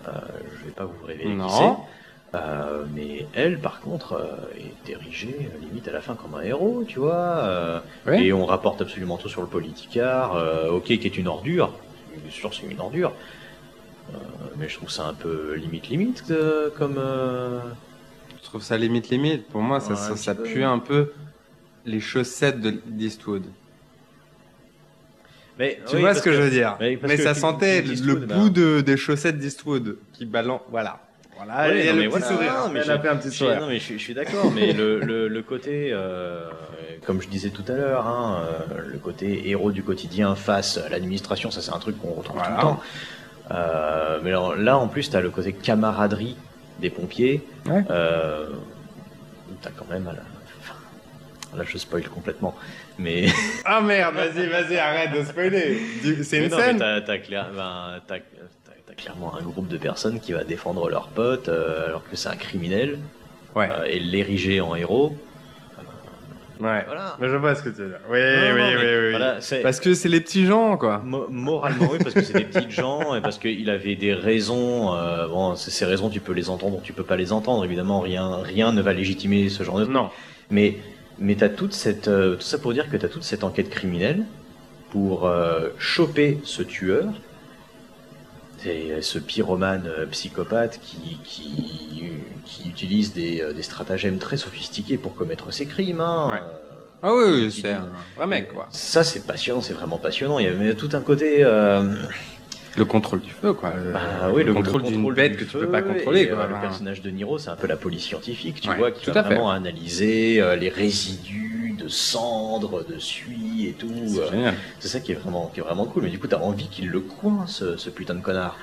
euh, je vais pas vous révéler Non. qui c'est, euh, mais elle, par contre, est érigée limite à la fin comme un héros, tu vois. Et on rapporte absolument tout sur le politicard. ok, qui est une ordure. Bien sûr, c'est une ordure. Euh, mais je trouve ça un peu limite limite euh, comme. euh, trouve ça limite limite. Pour moi, ça, Ouais, ça, ça pue un peu les chaussettes de d'Eastwood. Mais Tu oui, vois ce que, je veux dire mais ça sentait le bout bah. de, des chaussettes d'Eastwood qui balance. Voilà. Voilà. Ouais, et non, le mais petit voilà, sourire. non, mais Elle a fait un petit Je- sourire. Non mais je, suis- je suis d'accord, mais le, le, le côté, euh, comme je disais tout à l'heure, hein, euh, le côté héros du quotidien face à l'administration, ça c'est un truc qu'on retrouve Voilà. tout le temps. Euh, mais alors, là en plus, tu as le côté camaraderie des pompiers. Ouais. Euh, t'as quand même à la... enfin, là je spoil complètement, mais Ah merde, vas-y, vas-y, arrête de spoiler. C'est une non, scène. t'as, t'as clair- ben, t'as- clairement un groupe de personnes qui va défendre leur pote euh, alors que c'est un criminel Ouais. euh, et l'ériger en héros. Ouais. Voilà. Mais je vois ce que tu veux dire. Oui, Non, oui, non, oui, oui. voilà, Parce que c'est les petits gens, quoi. Mo- moralement oui parce que c'est des petites gens et parce qu'il avait des raisons euh, bon ces raisons tu peux les entendre ou tu peux pas les entendre évidemment rien rien ne va légitimer ce genre de Non. mais mais t'as toute cette euh, tout ça pour dire que t'as toute cette enquête criminelle pour euh, choper ce tueur c'est euh, ce pyromane euh, psychopathe qui qui, qui utilise des, euh, des stratagèmes très sophistiqués pour commettre ses crimes hein. Ouais. Ah oui, c'est un vrai mec, quoi. ça c'est passionnant c'est vraiment passionnant il y avait tout un côté euh, Le contrôle du feu, quoi. Le, bah oui, le, le contrôle d'une contrôle bête que tu peux pas contrôler, et, quoi. euh, le personnage de Niro, c'est un peu la police scientifique, tu Ouais, vois, qui tout va à fait. vraiment analyser euh, les résidus de cendres, de suie et tout. C'est euh. C'est ça qui est vraiment, qui est vraiment cool. Mais du coup, t'as envie qu'il le coince, ce, ce putain de connard.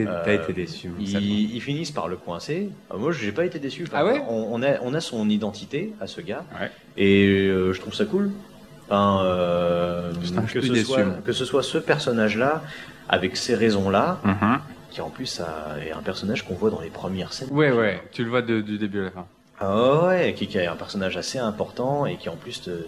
Euh, T'as été déçu. Ils, ils finissent par le coincer. Euh, moi, j'ai pas été déçu. Enfin, Ah ouais on, on a, on a son identité à ce gars, Ouais. et euh, je trouve ça cool. Enfin, euh, que, ce soit, que ce soit ce personnage-là, avec ces raisons-là, Mhm. qui en plus a- est un personnage qu'on voit dans les premières scènes. Ouais, ouais. Tu le vois de- du début à la fin. Ah ouais, qui, qui est un personnage assez important et qui en plus te,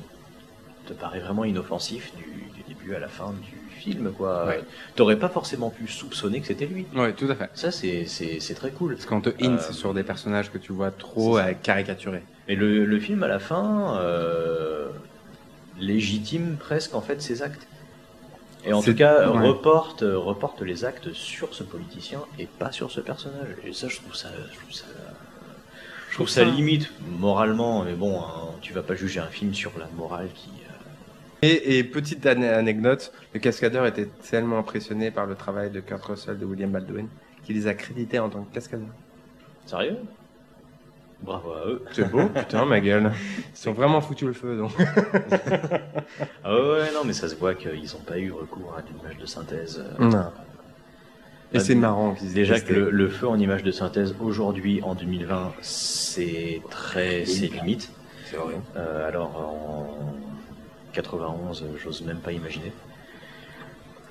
te paraît vraiment inoffensif du, du début à la fin du film, quoi. Ouais. T'aurais pas forcément pu soupçonner que c'était lui. Ouais, tout à fait. Ça, c'est, c'est, c'est très cool. Parce qu'on te hint Euh, sur des personnages que tu vois trop euh, caricaturés. Mais le, le film, à la fin, euh, légitime presque en fait ses actes. Et en tout cas, ouais. reporte, reporte les actes sur ce politicien et pas sur ce personnage. Et ça, je trouve ça, je trouve ça, je trouve ça limite moralement. Mais bon, hein, tu vas pas juger un film sur la morale qui. euh, Et, et petite ane- anecdote, le cascadeur était tellement impressionné par le travail de Kurt Russell de William Baldwin qu'il les a crédités en tant que cascadeurs. Sérieux? Bravo à eux. C'est beau, putain, ma gueule. Ils ont vraiment foutu le feu, donc. Ah ouais, non, mais ça se voit qu'ils n'ont pas eu recours à l'image de synthèse. euh, Non. Et Ah, c'est marrant qu'ils Déjà que le, le feu en image de synthèse aujourd'hui, en 2020, c'est très, c'est limite. C'est vrai. Euh, alors en 91, euh, j'ose même pas imaginer.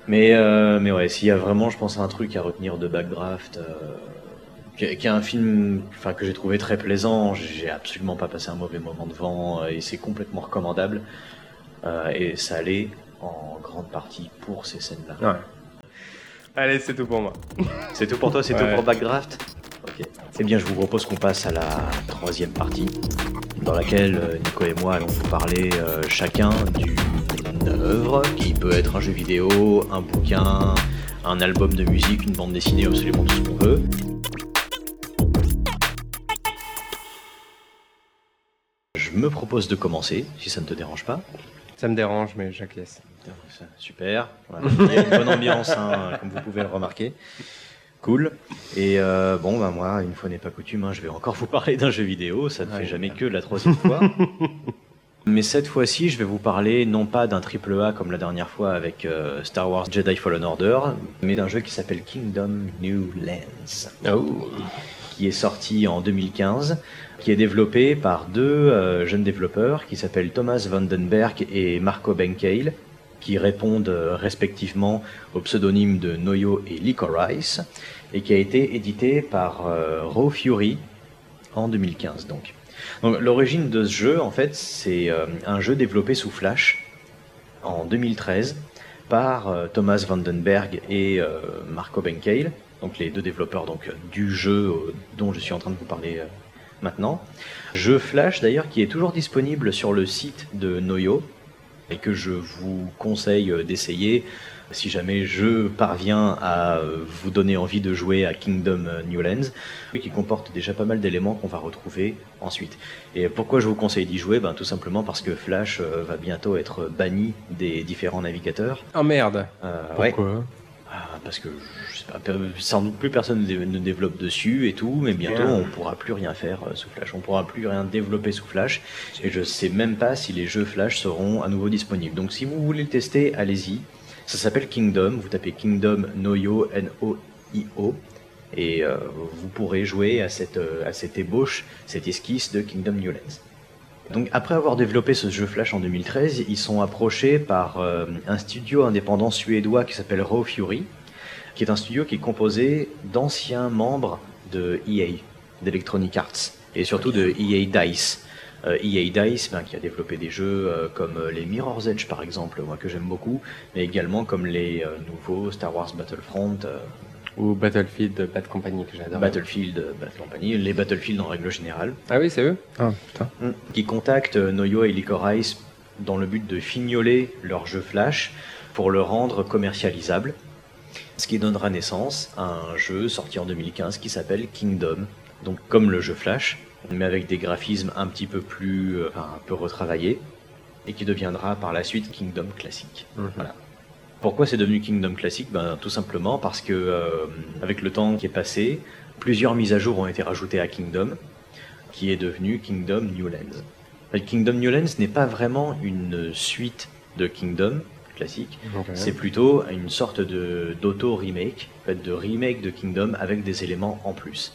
Mais, euh, mais ouais, s'il y a vraiment, je pense, un truc à retenir de Backdraft, euh, qui, est- un film enfin, que j'ai trouvé très plaisant, j'ai absolument pas passé un mauvais moment devant, et c'est complètement recommandable. Et ça allait en grande partie pour ces scènes-là. Ouais. Allez, c'est tout pour moi. C'est tout pour toi, c'est Ouais. tout pour Backdraft Ok. Eh bien, je vous propose qu'on passe à la troisième partie, dans laquelle euh, Nico et moi allons vous parler euh, chacun d'une œuvre, qui peut être un jeu vidéo, un bouquin, un album de musique, une bande dessinée, absolument tout ce qu'on veut. Je me propose de commencer, si ça ne te dérange pas. Ça me dérange, mais j'acquiesce. Super. Voilà. Il y a une bonne ambiance, hein, comme vous pouvez le remarquer. Cool. Et euh, bon, bah moi, une fois n'est pas coutume, hein, je vais encore vous parler d'un jeu vidéo. Ça ne Ouais. fait jamais que la troisième fois. Mais cette fois-ci, je vais vous parler non pas d'un triple A comme la dernière fois avec euh, Star Wars Jedi Fallen Order, mais d'un jeu qui s'appelle Kingdom New Lands Oh. qui est sorti en 2015, qui est développé par deux euh, jeunes développeurs qui s'appellent Thomas Vandenberg et Marco Benkale, qui répondent euh, respectivement au pseudonyme de Noyo et Licorice, et qui a été édité par euh, Raw Fury en 2015 donc. L'origine de ce jeu en fait c'est euh, un jeu développé sous Flash en 2013 par Thomas Vandenberg et Marco Benkale, donc les deux développeurs donc du jeu dont je suis en train de vous parler maintenant. Jeu Flash d'ailleurs qui est toujours disponible sur le site de Noyo et que je vous conseille d'essayer si jamais je parviens à vous donner envie de jouer à Kingdom euh, New Lands, qui comporte déjà pas mal d'éléments qu'on va retrouver ensuite. Et pourquoi je vous conseille d'y jouer? Ben, Tout simplement parce que Flash euh, va bientôt être banni des différents navigateurs. Oh merde. Euh. Pourquoi? Parce que je sais pas, sans doute plus personne ne dé- ne développe dessus et tout, mais bientôt Bien. on pourra plus rien faire euh, sous Flash, on pourra plus rien développer sous Flash, et je sais même pas si les jeux Flash seront à nouveau disponibles. Donc si vous voulez le tester, allez-y. Ça s'appelle Kingdom, vous tapez Kingdom Noyo N-O-I-O, et euh, vous pourrez jouer à cette, euh, à cette ébauche, cette esquisse de Kingdom New Lands. Donc après avoir développé ce jeu Flash en 2013, ils sont approchés par euh, un studio indépendant suédois qui s'appelle Raw Fury, qui est un studio qui est composé d'anciens membres de EA, d'Electronic Arts, et surtout de EA Dice. Euh, EA Dice, ben, qui a développé des jeux euh, comme les Mirror's Edge par exemple, moi que j'aime beaucoup, mais également comme les nouveaux Star Wars Battlefront, Ou Battlefield Bad Company que j'adore. Battlefield, euh, Bad Company, les Battlefield en règle générale. Ah oui, c'est eux Ah putain. qui contactent euh, Noyo et Licorice dans le but de fignoler leur jeu Flash pour le rendre commercialisable. Ce qui donnera naissance à un jeu sorti en 2015 qui s'appelle Kingdom, donc comme le jeu Flash, mais avec des graphismes un petit peu plus, euh, enfin, un peu retravaillés, et qui deviendra par la suite Kingdom classique. Mhm. Voilà. Pourquoi c'est devenu Kingdom classique ben, Tout simplement parce que, euh, avec le temps qui est passé, plusieurs mises à jour ont été rajoutées à Kingdom, qui est devenu Kingdom New Lands. Le Kingdom New Lands n'est pas vraiment une suite de Kingdom classique, Ok. c'est plutôt une sorte de d'auto-remake, en fait, de remake de Kingdom avec des éléments en plus.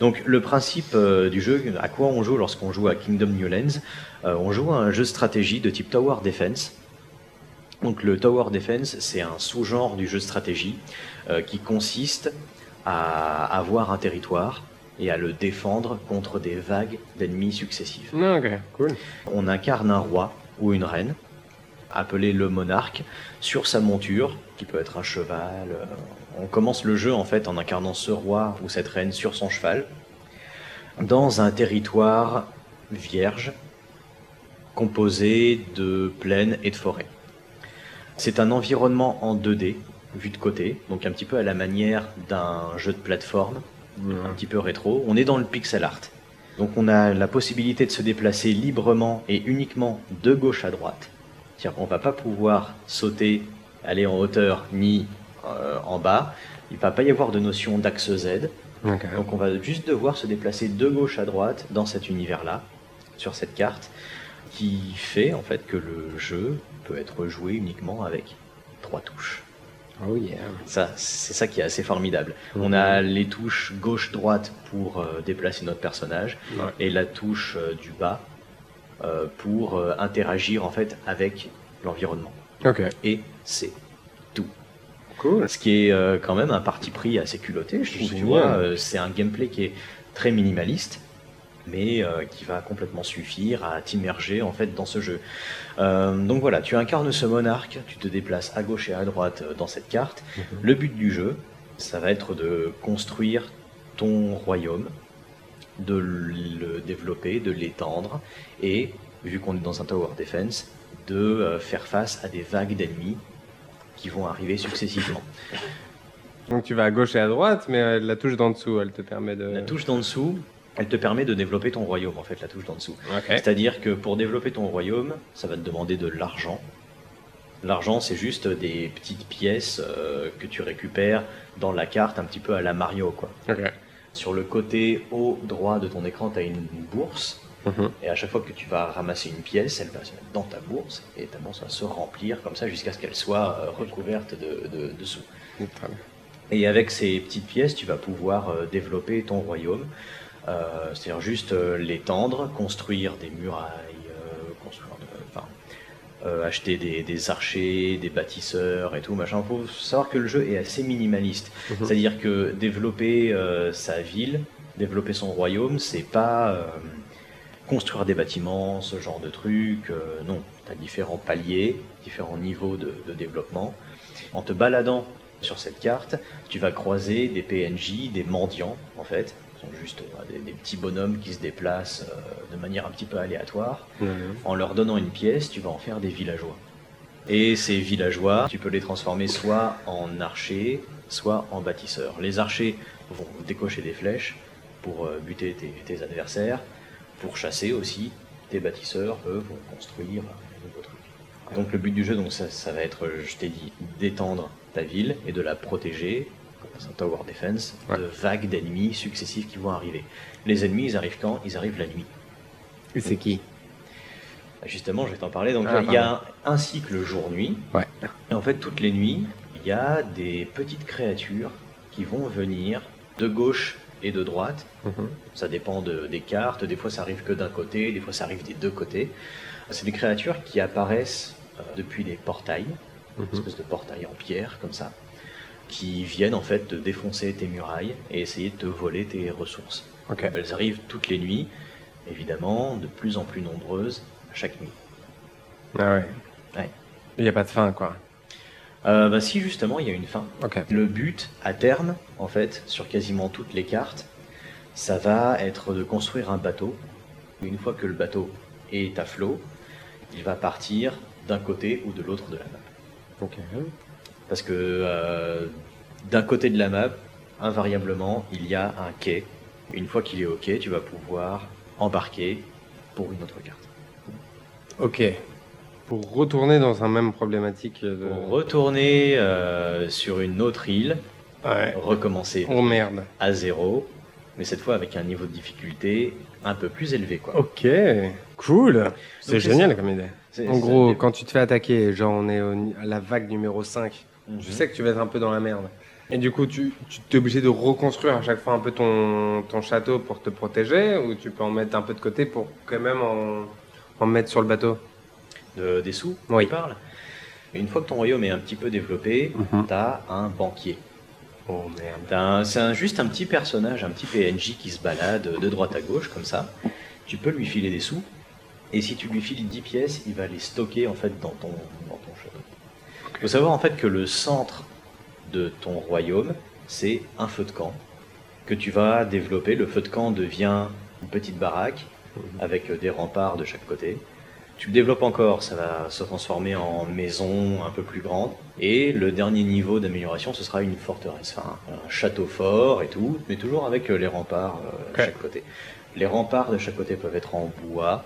Donc le principe euh, du jeu, à quoi on joue lorsqu'on joue à Kingdom New Lands Euh, On joue à un jeu de stratégie de type Tower Defense. Donc le Tower Defense, c'est un sous-genre du jeu de stratégie euh, qui consiste à avoir un territoire et à le défendre contre des vagues d'ennemis successifs. Cool. On incarne un roi ou une reine, appelé le monarque, sur sa monture, qui peut être un cheval. euh, On commence le jeu en fait en incarnant ce roi ou cette reine sur son cheval, dans un territoire vierge, composé de plaines et de forêts. C'est un environnement en 2D, vu de côté, donc un petit peu à la manière d'un jeu de plateforme, un petit peu rétro. On est dans le pixel art. Donc on a la possibilité de se déplacer librement et uniquement de gauche à droite. C'est-à-dire qu'on va pas pouvoir sauter, aller en hauteur ni euh, en bas. Il va pas y avoir de notion d'axe Z. Donc on va juste devoir se déplacer de gauche à droite dans cet univers-là, sur cette carte, qui fait en fait que le jeu peut être joué uniquement avec trois touches. Oh yeah. Ça, c'est ça qui est assez formidable. On a les touches gauche-droite pour euh, déplacer notre personnage Ouais. et la touche euh, du bas euh, pour interagir en fait avec l'environnement. Et c'est tout. Cool. Ce qui est quand même un parti pris assez culotté, je trouve. Tu vois, c'est un gameplay qui est très minimaliste, mais euh, qui va complètement suffire à t'immerger en fait dans ce jeu. Euh, donc voilà, tu incarnes ce monarque, tu te déplaces à gauche et à droite euh, dans cette carte. Le but du jeu, ça va être de construire ton royaume, de le développer, de l'étendre, et vu qu'on est dans un tower defense, de faire face à des vagues d'ennemis qui vont arriver successivement. Donc tu vas à gauche et à droite, mais la touche d'en dessous, elle te permet de. La touche d'en dessous, elle te permet de développer ton royaume, en fait, la touche d'en dessous. C'est-à-dire que pour développer ton royaume, ça va te demander de l'argent. L'argent, c'est juste des petites pièces euh, que tu récupères dans la carte, un petit peu à la Mario, quoi. Sur le côté haut droit de ton écran, tu as une bourse. Mhm. Et à chaque fois que tu vas ramasser une pièce, elle va se mettre dans ta bourse. Et ta bourse va se remplir comme ça jusqu'à ce qu'elle soit euh, recouverte de, de, de sous. Et avec ces petites pièces, tu vas pouvoir euh, développer ton royaume. Euh, C'est-à-dire juste euh, l'étendre, construire des murailles, euh, construire, de- enfin, acheter des, des archers, des bâtisseurs et tout. Machin. faut savoir que le jeu est assez minimaliste. Mhm. C'est-à-dire que développer sa ville, développer son royaume, c'est pas construire des bâtiments, ce genre de trucs. euh, non, tu as différents paliers, différents niveaux de, de développement. En te baladant sur cette carte, tu vas croiser des PNJ, des mendiants en fait. Sont juste euh, des, des petits bonhommes qui se déplacent euh, de manière un petit peu aléatoire. En leur donnant une pièce, tu vas en faire des villageois. Et ces villageois, tu peux les transformer soit en archers, soit en bâtisseurs. Les archers vont décocher des flèches pour euh, buter tes, tes adversaires, pour chasser aussi. Tes bâtisseurs, eux, vont construire de nouveaux trucs. Donc le but du jeu, donc ça, ça va être, je t'ai dit, d'étendre ta ville et de la protéger, un tower defense, Ouais. de vagues d'ennemis successifs qui vont arriver. Les ennemis, ils arrivent quand? Ils arrivent la nuit. Et c'est qui? Justement, je vais t'en parler. Donc, Ah, il y a un cycle jour-nuit. Ouais. Et en fait, toutes les nuits, il y a des petites créatures qui vont venir de gauche et de droite. Mhm. Ça dépend de- des cartes. Des fois, ça arrive que d'un côté. Des fois, ça arrive des deux côtés. C'est des créatures qui apparaissent euh, depuis des portails, une Mhm. espèce de portail en pierre, comme ça, qui viennent en fait te défoncer tes murailles et essayer de te voler tes ressources. Elles arrivent toutes les nuits, évidemment, de plus en plus nombreuses chaque nuit. Ah ouais. Ouais. Il n'y a pas de fin, quoi. Euh, bah si justement il y a une fin. Le but à terme, en fait, sur quasiment toutes les cartes, ça va être de construire un bateau. Une fois que le bateau est à flot, il va partir d'un côté ou de l'autre de la map. Ok. Parce que euh, d'un côté de la map, invariablement, il y a un quai. Une fois qu'il est au quai, tu vas pouvoir embarquer pour une autre carte. Ok. Pour retourner dans un même problématique de... Pour retourner euh, sur une autre île, Ouais. recommencer Oh merde. à zéro, mais cette fois avec un niveau de difficulté un peu plus élevé. Quoi. Ok. Cool. C'est génial ça. comme idée. En gros, quand tu te fais attaquer, genre on est à la vague numéro 5, Mhm. tu sais que tu vas être un peu dans la merde. Et du coup, tu, tu t'es obligé de reconstruire à chaque fois un peu ton, ton château pour te protéger, ou tu peux en mettre un peu de côté pour quand même en, en mettre sur le bateau? De- des sous, Oui. tu parles? Une fois que ton royaume est un petit peu développé, Mhm. tu as un banquier. Oh merde. Un- C'est un- juste un petit personnage, un petit PNJ qui se balade de droite à gauche comme ça. Tu peux lui filer des sous. Et si tu lui files 10 pièces, il va les stocker en fait dans ton, dans ton château. Il faut savoir en fait que le centre de ton royaume, c'est un feu de camp que tu vas développer. Le feu de camp devient une petite baraque avec des remparts de chaque côté. Tu le développes encore, ça va se transformer en maison un peu plus grande. Et le dernier niveau d'amélioration, ce sera une forteresse, enfin, un château fort et tout, mais toujours avec euh, les remparts euh, de chaque côté. Les remparts de chaque côté peuvent être en bois.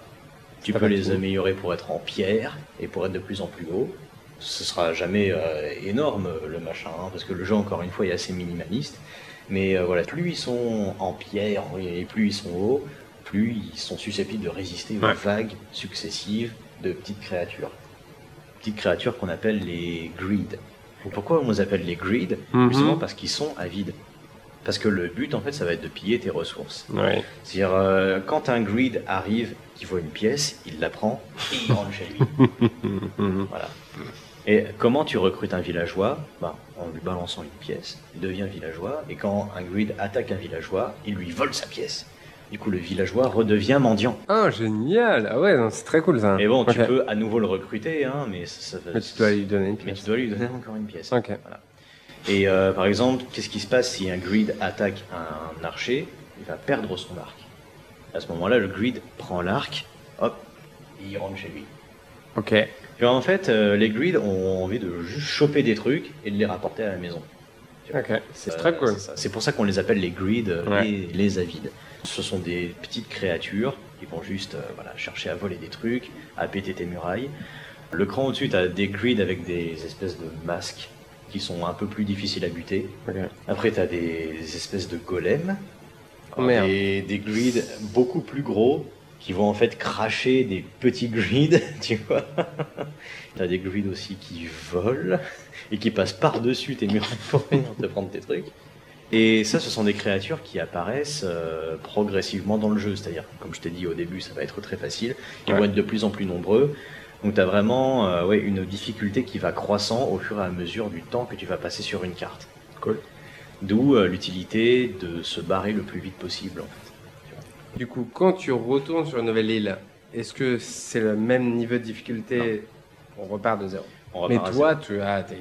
Tu Ça peux les tout. améliorer pour être en pierre et pour être de plus en plus haut. Ce sera jamais euh, énorme le machin, hein, parce que le jeu encore une fois est assez minimaliste. Mais euh, voilà, plus ils sont en pierre et plus ils sont hauts, plus ils sont susceptibles de résister aux Ouais. vagues successives de petites créatures. Petites créatures qu'on appelle les greed. Pourquoi on les appelle les greed Mhm. Justement parce qu'ils sont avides. Parce que le but en fait ça va être de piller tes ressources. Ouais. C'est-à-dire, euh, quand un greed arrive, qui voit une pièce, il la prend et il rentre chez lui. Voilà. Et comment tu recrutes un villageois bah, En lui balançant une pièce, il devient villageois, et quand un greed attaque un villageois, il lui vole sa pièce. Du coup, le villageois redevient mendiant. Oh, génial. Ah ouais, c'est très cool ça. Et bon, tu peux à nouveau le recruter, hein, mais ça, ça- Mais tu dois lui donner une mais pièce. tu dois lui donner encore une pièce. Ok. Voilà. Et euh, par exemple, qu'est-ce qui se passe si un greed attaque un archer? Il va perdre son arc. À ce moment-là, le greed prend l'arc, hop, et il rentre chez lui. Ok. Et en fait, euh, les greed ont envie de juste choper des trucs et de les rapporter à la maison. C'est Euh, très cool. c'est pour ça qu'on les appelle les greed, euh, Ouais. les, les avides. Ce sont des petites créatures qui vont juste euh, voilà, chercher à voler des trucs, à péter tes murailles. Le cran au-dessus, tu as des greed avec des espèces de masques qui sont un peu plus difficiles à buter. Après, tu as des espèces de golems. Oh. Des, des greed beaucoup plus gros qui vont en fait cracher des petits greed, tu vois. tu as des greed aussi qui volent et qui passent par-dessus tes murs pour venir te prendre tes trucs. Et ça, ce sont des créatures qui apparaissent euh, progressivement dans le jeu. C'est-à-dire, comme je t'ai dit au début, ça va être très facile. Ils Ouais. vont être de plus en plus nombreux. Donc tu as vraiment euh, ouais, une difficulté qui va croissant au fur et à mesure du temps que tu vas passer sur une carte. Cool. D'où euh, l'utilité de se barrer le plus vite possible en fait. Du coup, quand tu retournes sur une nouvelle île, est-ce que c'est le même niveau de difficulté On repart de zéro. On Mais repart toi, zéro. tu as des,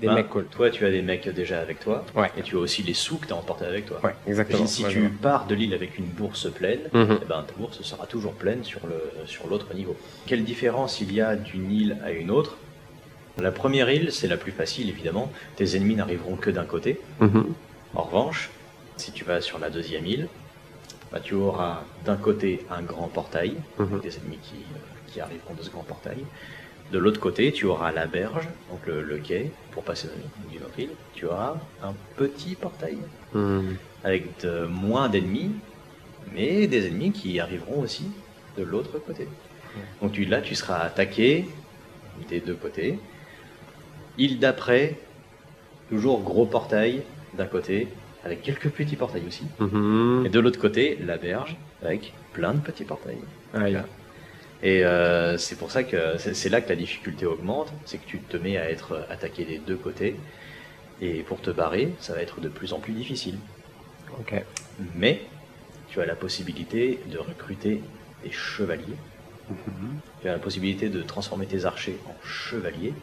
des Ben, mecs cool. Toi, tu as des mecs déjà avec toi. Ouais. Et tu as aussi les sous que tu as emportés avec toi. Ouais, exactement. Imagine si tu pars de l'île avec une bourse pleine, Mhm. eh ben, ta bourse sera toujours pleine sur le sur l'autre niveau. Quelle différence il y a d'une île à une autre? La première île, c'est la plus facile évidemment. Tes ennemis n'arriveront que d'un côté. Mhm. En revanche, si tu vas sur la deuxième île, bah, tu auras d'un côté un grand portail, Mhm. des ennemis qui, euh, qui arriveront de ce grand portail. De l'autre côté, tu auras la berge, donc le, le quai, pour passer d'une autre île. Tu auras un petit portail Mhm. avec de- moins d'ennemis, mais des ennemis qui arriveront aussi de l'autre côté. Donc tu, là, tu seras attaqué des deux côtés. Île d'après, toujours gros portail d'un côté, avec quelques petits portails aussi. Mhm. Et de l'autre côté, la berge, avec plein de petits portails. Aïe. Et euh, c'est pour ça que c'est là que la difficulté augmente, c'est que tu te mets à être attaqué des deux côtés. Et pour te barrer, ça va être de plus en plus difficile. Ok. Mais tu as la possibilité de recruter des chevaliers. Tu as la possibilité de transformer tes archers en chevaliers.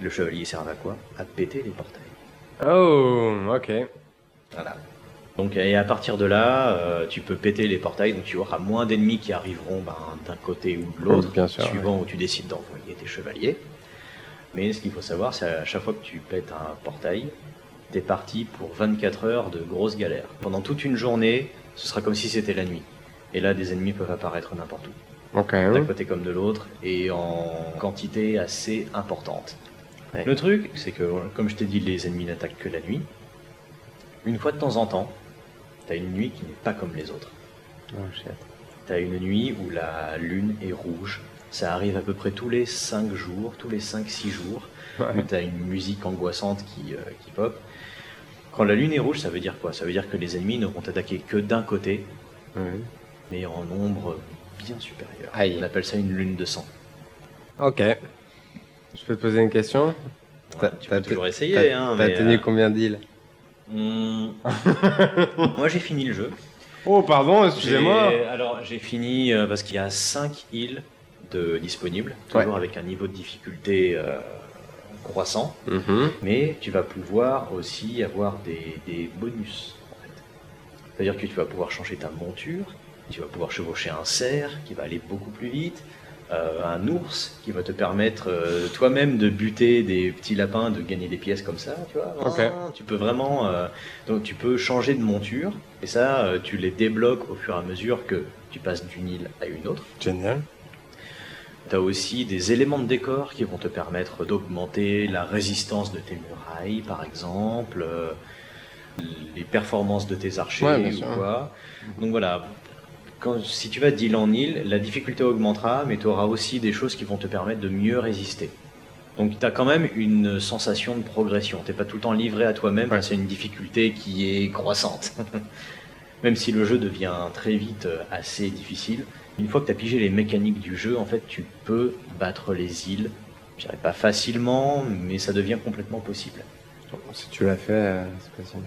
Le chevalier sert à quoi? À péter les portails. Oh, ok. Voilà. Donc, et à partir de là, euh, tu peux péter les portails, donc tu auras moins d'ennemis qui arriveront ben, d'un côté ou de l'autre, Bien sûr, suivant où tu décides d'envoyer tes chevaliers. Mais ce qu'il faut savoir, c'est à chaque fois que tu pètes un portail, t'es parti pour 24 heures de grosses galères. Pendant toute une journée, ce sera comme si c'était la nuit. Et là, des ennemis peuvent apparaître n'importe où, d'un côté comme de l'autre, et en quantité assez importante. Ouais. Le truc, c'est que, comme je t'ai dit, les ennemis n'attaquent que la nuit. Une fois de temps en temps, t'as une nuit qui n'est pas comme les autres. Oh. T'as une nuit où la lune est rouge. Ça arrive à peu près tous les 5 jours, tous les 5-6 jours. Ouais. T'as une musique angoissante qui, euh, qui pop. Quand la lune est rouge, ça veut dire quoi? Ça veut dire que les ennemis ne vont attaquer que d'un côté, mais en nombre bien supérieur. Aïe. On appelle ça une lune de sang. Ok. Je peux te poser une question? Tu peux toujours essayer, T'as hein, tenu euh, combien d'îles? Hmm. Moi j'ai fini le jeu. Oh, pardon, J'ai- Alors j'ai fini euh, parce qu'il y a 5 îles de disponibles, toujours Ouais. avec un niveau de difficulté euh, croissant. Mhm. Mais tu vas pouvoir aussi avoir des, des bonus. en fait. C'est-à-dire que tu vas pouvoir changer ta monture, tu vas pouvoir chevaucher un cerf qui va aller beaucoup plus vite, euh, un ours qui va te permettre euh, toi-même de buter des petits lapins, de gagner des pièces comme ça, tu vois. Ah, Tu peux vraiment, euh, donc tu peux changer de monture et ça, tu les débloques au fur et à mesure que tu passes d'une île à une autre. Génial. Tu as aussi des éléments de décor qui vont te permettre d'augmenter la résistance de tes murailles, par exemple, les performances de tes archers Ouais, ou quoi. Donc voilà, quand, si tu vas d'île en île, la difficulté augmentera, mais tu auras aussi des choses qui vont te permettre de mieux résister. Donc tu as quand même une sensation de progression. T'es pas tout le temps livré à toi-même Ouais. face à une difficulté qui est croissante. même si le jeu devient très vite euh, assez difficile, une fois que tu as pigé les mécaniques du jeu, en fait, tu peux battre les îles. Je dirais pas facilement, mais ça devient complètement possible. Si tu l'as fait, euh, c'est possible.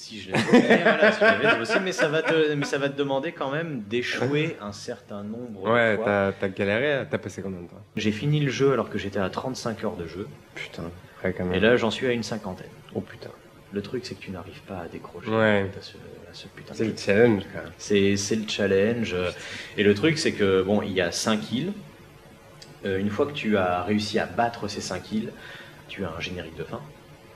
Si je l'avais fait, voilà, si je l'avais, mais ça, va te, mais ça va te demander quand même d'échouer un certain nombre de Ouais, fois. t'as t'as galéré, t'as passé combien de temps? J'ai fini le jeu alors que j'étais à 35 heures de jeu, Putain, ouais, quand même. et là j'en suis à une cinquantaine. oh putain. Le truc, c'est que tu n'arrives pas à décrocher Ouais. à ce, à ce putain de C'est jeu. le challenge, quand même. C'est c'est le challenge. euh, Et le truc, c'est que, bon, il y a 5 îles. Euh, une fois que tu as réussi à battre ces 5 îles, tu as un générique de fin.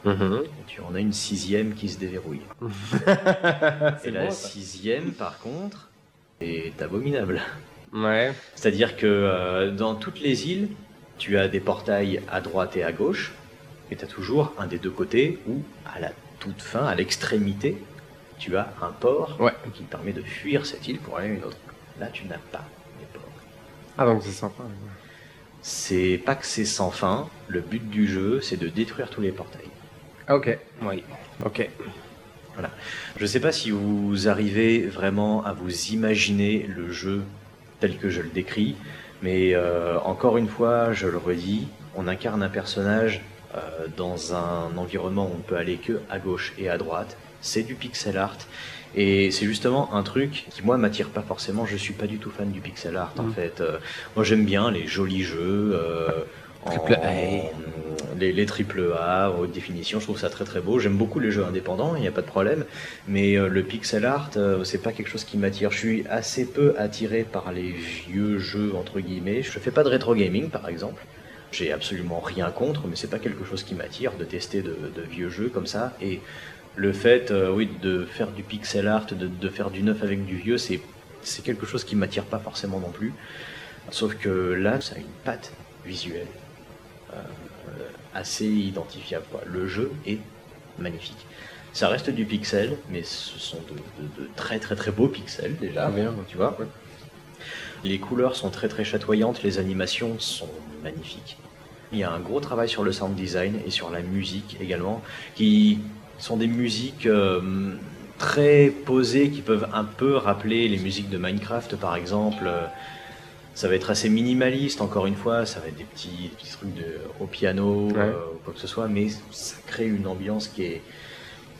Mhm. Tu en as une sixième qui se déverrouille. et la sixième, par contre, est abominable. Ouais. C'est-à-dire que euh, dans toutes les îles, tu as des portails à droite et à gauche, et tu as toujours un des deux côtés où, à la toute fin, à l'extrémité, tu as un port Ouais. qui te permet de fuir cette île pour aller à une autre. Là, tu n'as pas les ports. Ah, donc c'est sympa. ouais. C'est pas que c'est sans fin, le but du jeu, c'est de détruire tous les portails. Ok. Oui. Ok. Je sais pas si vous arrivez vraiment à vous imaginer le jeu tel que je le décris, mais euh, encore une fois, je le redis, on incarne un personnage euh, dans un environnement où on peut aller que à gauche et à droite. C'est du pixel art. Et c'est justement un truc qui moi m'attire pas forcément. Je suis pas du tout fan du pixel art en Mm. fait. Euh, moi j'aime bien les jolis jeux. euh, en-. Les, triple A, haute définition, je trouve ça très très beau. J'aime beaucoup les jeux indépendants, il n'y a pas de problème. Mais euh, le pixel art, euh, c'est pas quelque chose qui m'attire. Je suis assez peu attiré par les vieux jeux, entre guillemets. Je fais pas de rétro gaming, par exemple. J'ai absolument rien contre, mais c'est pas quelque chose qui m'attire de tester de, vieux jeux comme ça. Et le fait, euh, de faire du pixel art, de, faire du neuf avec du vieux, c'est c'est quelque chose qui m'attire pas forcément non plus. Sauf que là, ça a une patte visuelle euh, assez identifiable. quoi. Le jeu est magnifique. Ça reste du pixel, mais ce sont de, de- de très très très beaux pixels déjà. Ah, bien. Tu vois Les couleurs sont très très chatoyantes, les animations sont magnifiques. Il y a un gros travail sur le sound design et sur la musique également, qui sont des musiques euh, très posées, qui peuvent un peu rappeler les musiques de Minecraft par exemple. Ça va être assez minimaliste, encore une fois, ça va être des petits, des petits trucs de, au piano Ouais. euh, ou quoi que ce soit, mais ça crée une ambiance qui est,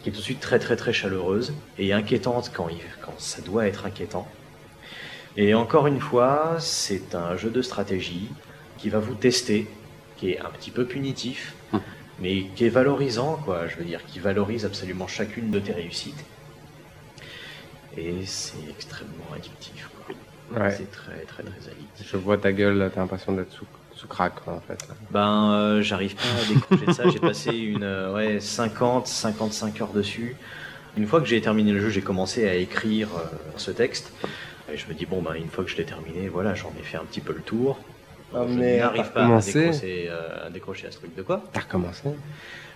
qui est tout de suite très très très chaleureuse et inquiétante quand, il, quand ça doit être inquiétant. Et encore une fois, c'est un jeu de stratégie qui va vous tester, qui est un petit peu punitif, Hum. mais qui est valorisant, quoi. Je veux dire, qui valorise absolument chacune de tes réussites. Et c'est extrêmement addictif. Ouais. C'est très très très addictif. Je vois ta gueule, t'as l'impression d'être sous, sous crack, quoi, en fait. Ben, euh, j'arrive pas à décrocher de ça. J'ai passé une euh, ouais, 50, 55 heures dessus. Une fois que j'ai terminé le jeu, j'ai commencé à écrire euh, ce texte. Et je me dis, bon, ben, une fois que je l'ai terminé, voilà, j'en ai fait un petit peu le tour. Ah, je mais n'arrive pas à décrocher, euh, à décrocher à ce truc. De quoi T'as recommencé?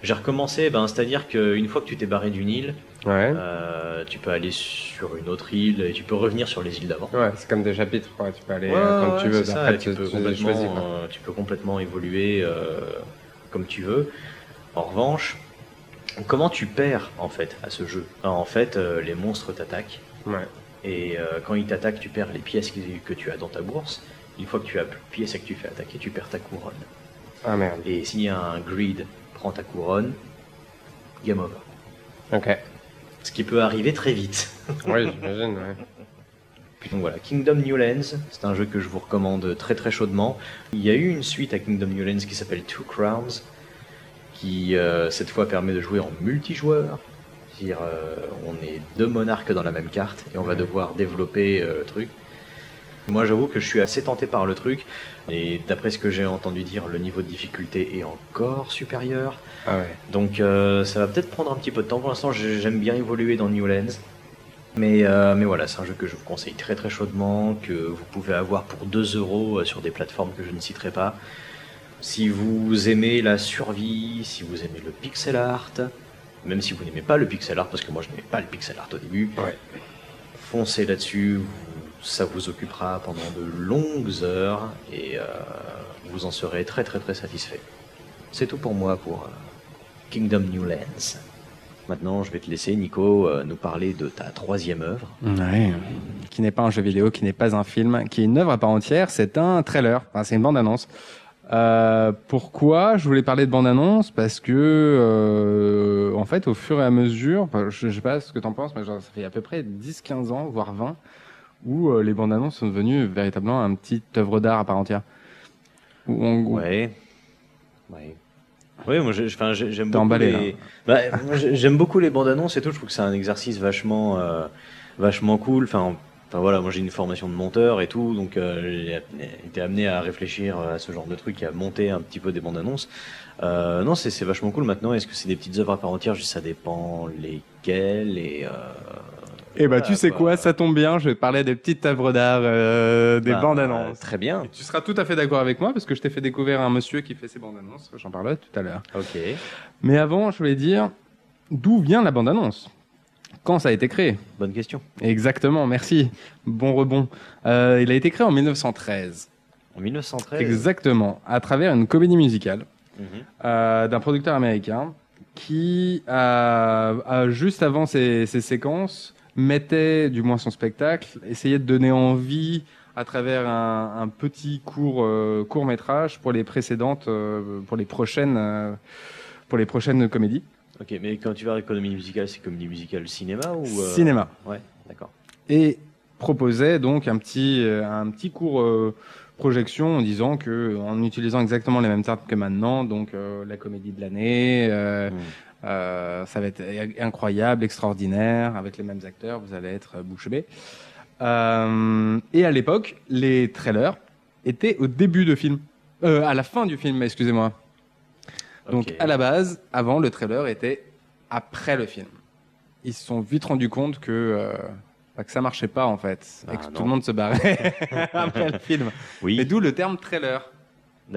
J'ai recommencé, ben, c'est-à-dire qu'une fois que tu t'es barré d'une île, Ouais. euh, tu peux aller sur une autre île et tu peux revenir sur les îles d'avant. Ouais, c'est comme des chapitres, quoi. Tu peux aller Ouais, euh, quand tu veux. c'est ça, Après, et tu, tu, peux tu complètement, choisis, quoi. euh, tu peux complètement évoluer comme tu veux. En revanche, comment tu perds en fait à ce jeu? En fait, les monstres t'attaquent Ouais. et quand ils t'attaquent, tu perds les pièces que, tu as dans ta bourse. Une fois que tu as plus de pièces et que tu fais attaquer, tu perds ta couronne. Ah merde. Et si un greed prend ta couronne, game over. Ok. Ce qui peut arriver très vite. Oui, j'imagine, ouais. Donc voilà, Kingdom New Lands, c'est un jeu que je vous recommande très très chaudement. Il y a eu une suite à Kingdom New Lands qui s'appelle Two Crowns, qui euh, cette fois permet de jouer en multijoueur. C'est-à-dire, euh, on est deux monarques dans la même carte et on va devoir développer euh, le truc. Moi, j'avoue que je suis assez tenté par le truc, et d'après ce que j'ai entendu dire, le niveau de difficulté est encore supérieur. Ah ouais. Donc, euh, ça va peut-être prendre un petit peu de temps. Pour l'instant, j'ai- j'aime bien évoluer dans New Lands. Mais, euh, mais voilà, c'est un jeu que je vous conseille très très chaudement, que vous pouvez avoir pour 2 euros euh, sur des plateformes que je ne citerai pas. Si vous aimez la survie, si vous aimez le pixel art, même si vous n'aimez pas le pixel art, parce que moi je n'aimais pas le pixel art au début, Ouais. foncez là-dessus, ça vous occupera pendant de longues heures et euh, vous en serez très très très satisfait. C'est tout pour moi pour euh, Kingdom New Lands. Maintenant, je vais te laisser, Nico, euh, nous parler de ta troisième œuvre. Ouais. Qui n'est pas un jeu vidéo, qui n'est pas un film, qui est une œuvre à part entière. C'est un trailer. Enfin, c'est une bande-annonce. Pourquoi je voulais parler de bande-annonce? Parce que, en fait, au fur et à mesure, je, je sais pas ce que t'en penses, mais ça fait à peu près 10-15 ans, voire 20, où euh, les bandes-annonces sont devenues véritablement un petit œuvre d'art à part entière. Où on- Ouais. Ouais. Oui, moi j'aime beaucoup, emballé, les... Bah, j'aime beaucoup les bandes annonces et tout. Je trouve que c'est un exercice vachement, euh, vachement cool. Enfin, enfin voilà, moi j'ai une formation de monteur et tout, donc euh, j'ai été amené à réfléchir à ce genre de truc, et à monter un petit peu des bandes annonces. Euh, non, c'est vachement cool. Maintenant, est-ce que c'est des petites œuvres à part entière? Je- Ça dépend lesquelles et. Euh... Eh bah, voilà, tu sais quoi, ça tombe bien, je vais parler des petites œuvres d'art, euh, des Bah, bandes-annonces. euh, Très bien. Et tu seras tout à fait d'accord avec moi parce que je t'ai fait découvrir un monsieur qui fait ses bandes annonces. J'en parlerai tout à l'heure. Ok. Mais avant, je voulais dire d'où vient la bande annonce? Quand ça a été créé? Bonne question. Exactement, merci. Bon rebond. Euh, il a été créé en 1913. En 1913. Exactement, à travers une comédie musicale Mhm. euh, d'un producteur américain qui, a, a, juste avant ces, ces séquences, mettait, du moins son spectacle, essayait de donner envie à travers un, un petit court, euh, court métrage pour les précédentes, euh, pour les prochaines, euh, pour les prochaines comédies. Ok, mais quand tu vas à l'économie musicale, c'est comédie musicale cinéma ou Cinéma. Ouais, d'accord. et proposait donc un petit, un petit court projection en disant que, en utilisant exactement les mêmes termes que maintenant, donc euh, la comédie de l'année, euh, Mm. Euh, ça va être incroyable, extraordinaire, avec les mêmes acteurs, vous allez être bouche bée. Euh, et à l'époque, les trailers étaient au début de film, euh, à la fin du film, excusez-moi. Donc à la base, avant, le trailer était après le film. Ils se sont vite rendus compte que, euh, bah, que ça marchait pas en fait, et Ah, que tout le monde se barrait après le film. Oui, Et d'où le terme trailer.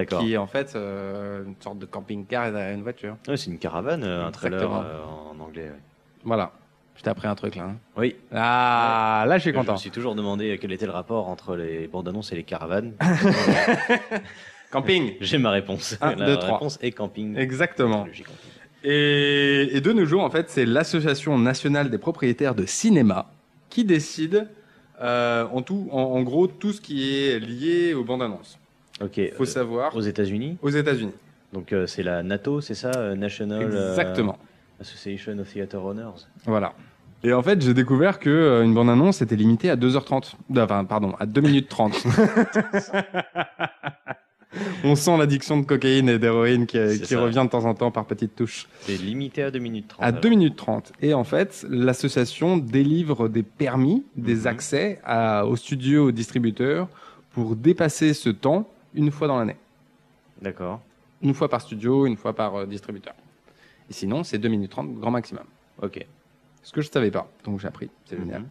Qui est en fait euh, une sorte de camping-car derrière une voiture. Ouais, c'est une caravane, euh, un trailer euh, en anglais. ouais. Voilà. Je t'ai appris un truc là. hein. Oui. Ah, là je suis Je me content. suis toujours demandé quel était le rapport entre les bandes annonces et les caravanes. Camping. J'ai ma réponse. Un, La deux, trois. réponse est camping. Exactement. Et, et de nos jours, en fait, c'est l'Association nationale des propriétaires de cinéma qui décide, euh, en, tout, en, en gros, tout ce qui est lié aux bandes annonces. Ok. Faut euh, savoir, aux États-Unis. aux États-Unis. Donc euh, c'est la NATO, c'est ça, euh, National euh, Exactement. Association of Theater Owners. Voilà. Et en fait, j'ai découvert que euh, une bande annonce était limitée à 2h30. Enfin, pardon, à 2 minutes 30. On sent l'addiction de cocaïne et d'héroïne qui, C'est qui revient de temps en temps par petites touches. C'est limité à 2 minutes 30. À alors. 2 minutes 30. Et en fait, l'association délivre des permis, des Mhm. accès à, aux studios, aux distributeurs pour dépasser ce temps une fois dans l'année. D'accord. Une fois par studio, une fois par euh, distributeur. Et sinon, c'est 2 minutes 30 grand maximum. Ok. Ce que je savais pas. Donc j'ai appris. C'est Mhm. génial.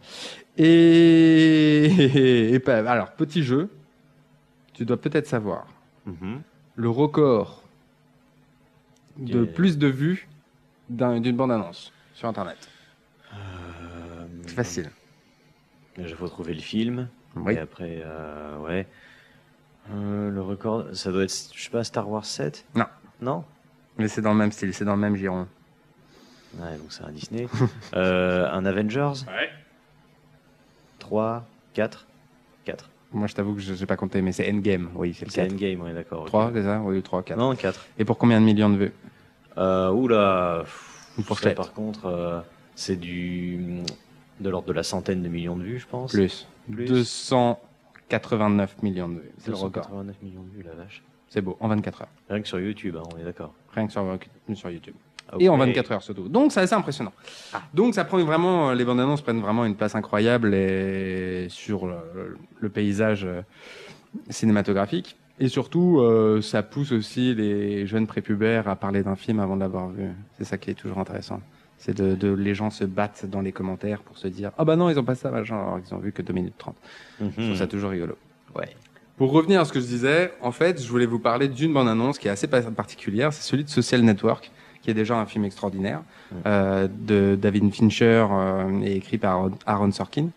Et, et alors, petit jeu. Tu dois peut-être savoir Mhm. le record de plus de vues d'un- d'une bande-annonce sur Internet. Euh, C'est facile. Il faut trouver le film. Oui. Et après, euh, ouais. Euh, le record, ça doit être, je sais pas, Star Wars 7 Non. Non? Mais c'est dans le même style, c'est dans le même giron. Ouais, donc c'est un Disney. euh, un Avengers? Ouais. 3, 4 4. Moi, je t'avoue que je n'ai pas compté, mais c'est Endgame. Oui, c'est le C'est 4. Endgame, ouais, d'accord. ok. 3, c'est ça? Oui, 3, 4. Non, 4. Et pour combien de millions de vues? Euh, oula. pff, Une ça, fourchette. Par contre, euh, c'est du de l'ordre de la centaine de millions de vues, je pense. Plus. Plus. 289 millions de vues. C'est le record. 289 millions de vues, la vache. C'est beau, en 24 heures. Rien que sur YouTube, hein, on est d'accord. Rien que sur, sur YouTube. Ok. Et en 24 heures surtout. Donc c'est assez impressionnant. Donc ça prend vraiment, les bandes annonces prennent vraiment une place incroyable et sur le, le paysage euh, cinématographique. Et surtout, euh, ça pousse aussi les jeunes prépubères à parler d'un film avant de l'avoir vu. C'est ça qui est toujours intéressant. C'est de, de- les gens se battent dans les commentaires pour se dire ah bah non ils ont pas ça machin alors qu'ils ont vu que 2 minutes 30. Je trouve ça toujours rigolo. Ouais. Pour revenir à ce que je disais, en fait, je voulais vous parler d'une bande-annonce qui est assez pa- particulière. C'est celui de Social Network, qui est déjà un film extraordinaire, euh, de David Fincher euh, et écrit par Aaron Sorkin.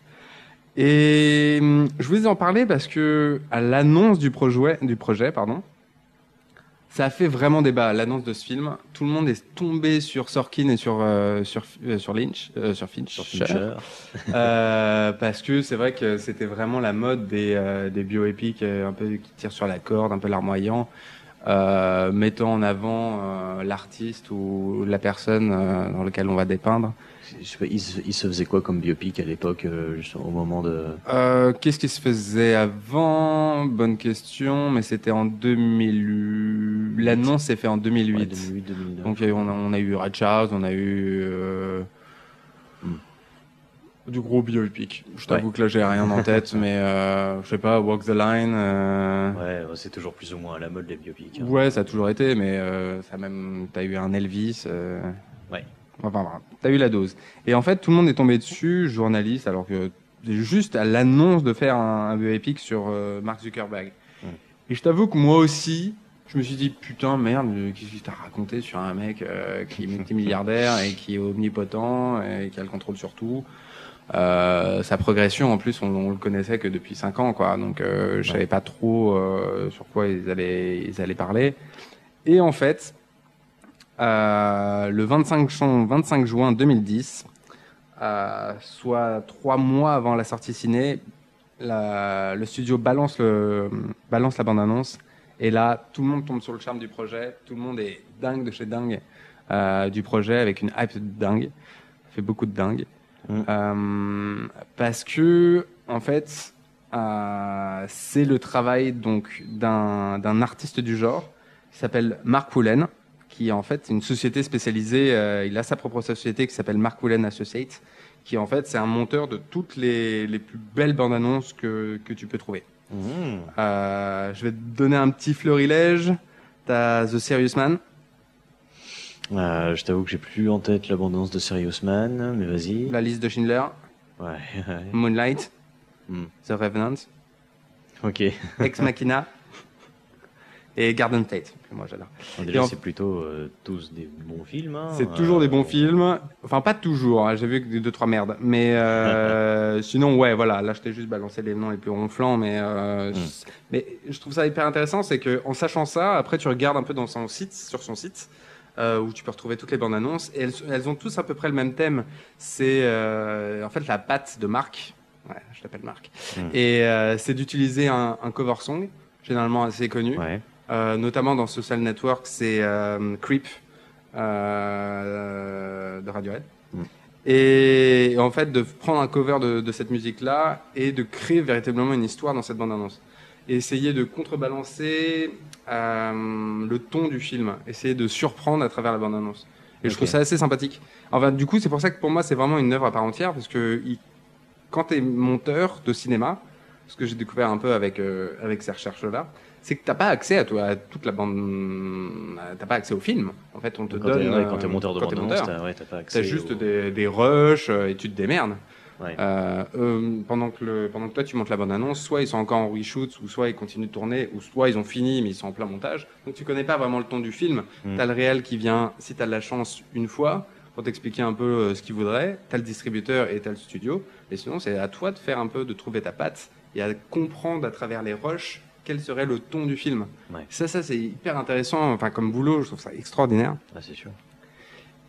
Et hum, je voulais en parler parce que à l'annonce du projet, du projet, pardon, ça a fait vraiment débat. L'annonce de ce film, tout le monde est tombé sur Sorkin et sur euh, sur euh, sur Lynch, euh, sur Fincher. Sur Fincher. Euh, parce que c'est vrai que c'était vraiment la mode des, euh, des bioépiques euh, un peu qui tirent sur la corde, un peu larmoyant, euh, mettant en avant l'artiste ou la personne dans laquelle on va dépeindre. Je sais pas, il, se, il se faisait quoi comme biopic à l'époque, euh, au moment de. Euh, Qu'est-ce qui se faisait avant? Bonne question, mais c'était en 2000. L'annonce s'est fait en 2008. Ouais, 2008, 2009. Donc on, a, on a eu Red Charles, on a eu euh, Hmm. du gros biopic. Je t'avoue que là j'ai rien en tête, mais euh, je sais pas, Walk the Line. Ouais, c'est toujours plus ou moins à la mode les biopics. hein. Ouais, ça a toujours été, mais ça même, t'as eu un Elvis. Ouais. Enfin, voilà, t'as eu la dose. Et en fait, tout le monde est tombé dessus, journaliste, alors que juste à l'annonce de faire un, un biopic sur euh, Mark Zuckerberg. Et je t'avoue que moi aussi, je me suis dit putain merde, qu'est-ce que t'as raconté sur un mec euh, qui est multimilliardaire et qui est omnipotent et qui a le contrôle sur tout? Euh, sa progression, en plus, on, on le connaissait que depuis 5 ans, quoi. Donc, euh, je savais pas trop sur quoi ils allaient, ils allaient parler. Et en fait, le 25, jan- 25 juin 2010, euh, soit trois mois avant la sortie ciné, la- le studio balance, le, balance la bande-annonce. Et là, tout le monde tombe sur le charme du projet. Tout le monde est dingue de chez dingue euh, du projet avec une hype de dingue. Ça fait beaucoup de dingue. Mm. Euh, parce que, en fait, euh, c'est le travail donc d'un artiste du genre qui s'appelle Mark Woolen, qui est en fait une société spécialisée. euh, il a sa propre société qui s'appelle Mark Woolen Associates, qui en fait c'est un monteur de toutes les, les plus belles bandes annonces que, que tu peux trouver. Mmh. Euh, je vais te donner un petit fleurilège. T'as The Serious Man, Euh, je t'avoue que j'ai plus en tête l'abondance de Serious Man, mais vas-y. La liste de Schindler, Ouais, ouais. Moonlight, Hmm. The Revenant, Ok. Ex Machina et Garden State, que moi j'adore. Déjà, Et en- c'est plutôt euh, tous des bons films. hein. C'est toujours des bons Euh, films. Enfin, pas toujours. hein, J'ai vu que des deux trois merdes. Mais euh, sinon, ouais, voilà. Là, je t'ai juste balancé les noms les plus ronflants, mais euh, Mm. je- mais je trouve ça hyper intéressant, c'est que en sachant ça, après tu regardes un peu dans son site, sur son site. euh, où tu peux retrouver toutes les bandes annonces et elles, elles ont tous à peu près le même thème. C'est euh, en fait la patte de Marc. Ouais, je l'appelle Marc. Mm. Et euh, c'est d'utiliser un, un cover song, généralement assez connu. Ouais. Euh, notamment dans Social Network, c'est euh, Creep euh, de Radiohead. Mm. Et en fait, de prendre un cover de, de cette musique-là et de créer véritablement une histoire dans cette bande-annonce. Et essayer de contrebalancer euh, le ton du film, essayer de surprendre à travers la bande-annonce. Et je trouve ça assez sympathique. Enfin, du coup, c'est pour ça que pour moi, c'est vraiment une œuvre à part entière, parce que il- quand tu es monteur de cinéma, ce que j'ai découvert un peu avec, euh, avec ces recherches-là, c'est que t'as pas accès à, toi, à toute la bande. T'as pas accès au film. En fait, on te Quand donne. t'es ouais, euh, quand t'es monteur de quand bande monteur. t'as ouais, t'as pas accès. T'as juste au- des, des rushs euh, et tu te démerdes. Ouais. Euh, euh, pendant, que le, pendant que toi tu montes la bande-annonce, soit ils sont encore en reshoot, ou soit ils continuent de tourner, ou soit ils ont fini mais ils sont en plein montage. Donc tu connais pas vraiment le ton du film. Mm. T'as le réel qui vient, si t'as de la chance, une fois pour t'expliquer un peu euh, ce qu'il voudrait. T'as le distributeur et t'as le studio. Et sinon, c'est à toi de faire un peu, de trouver ta patte et à comprendre à travers les rushs quel serait le ton du film. Ouais. Ça, ça c'est hyper intéressant. Enfin, comme boulot, je trouve ça extraordinaire. Ah, c'est sûr.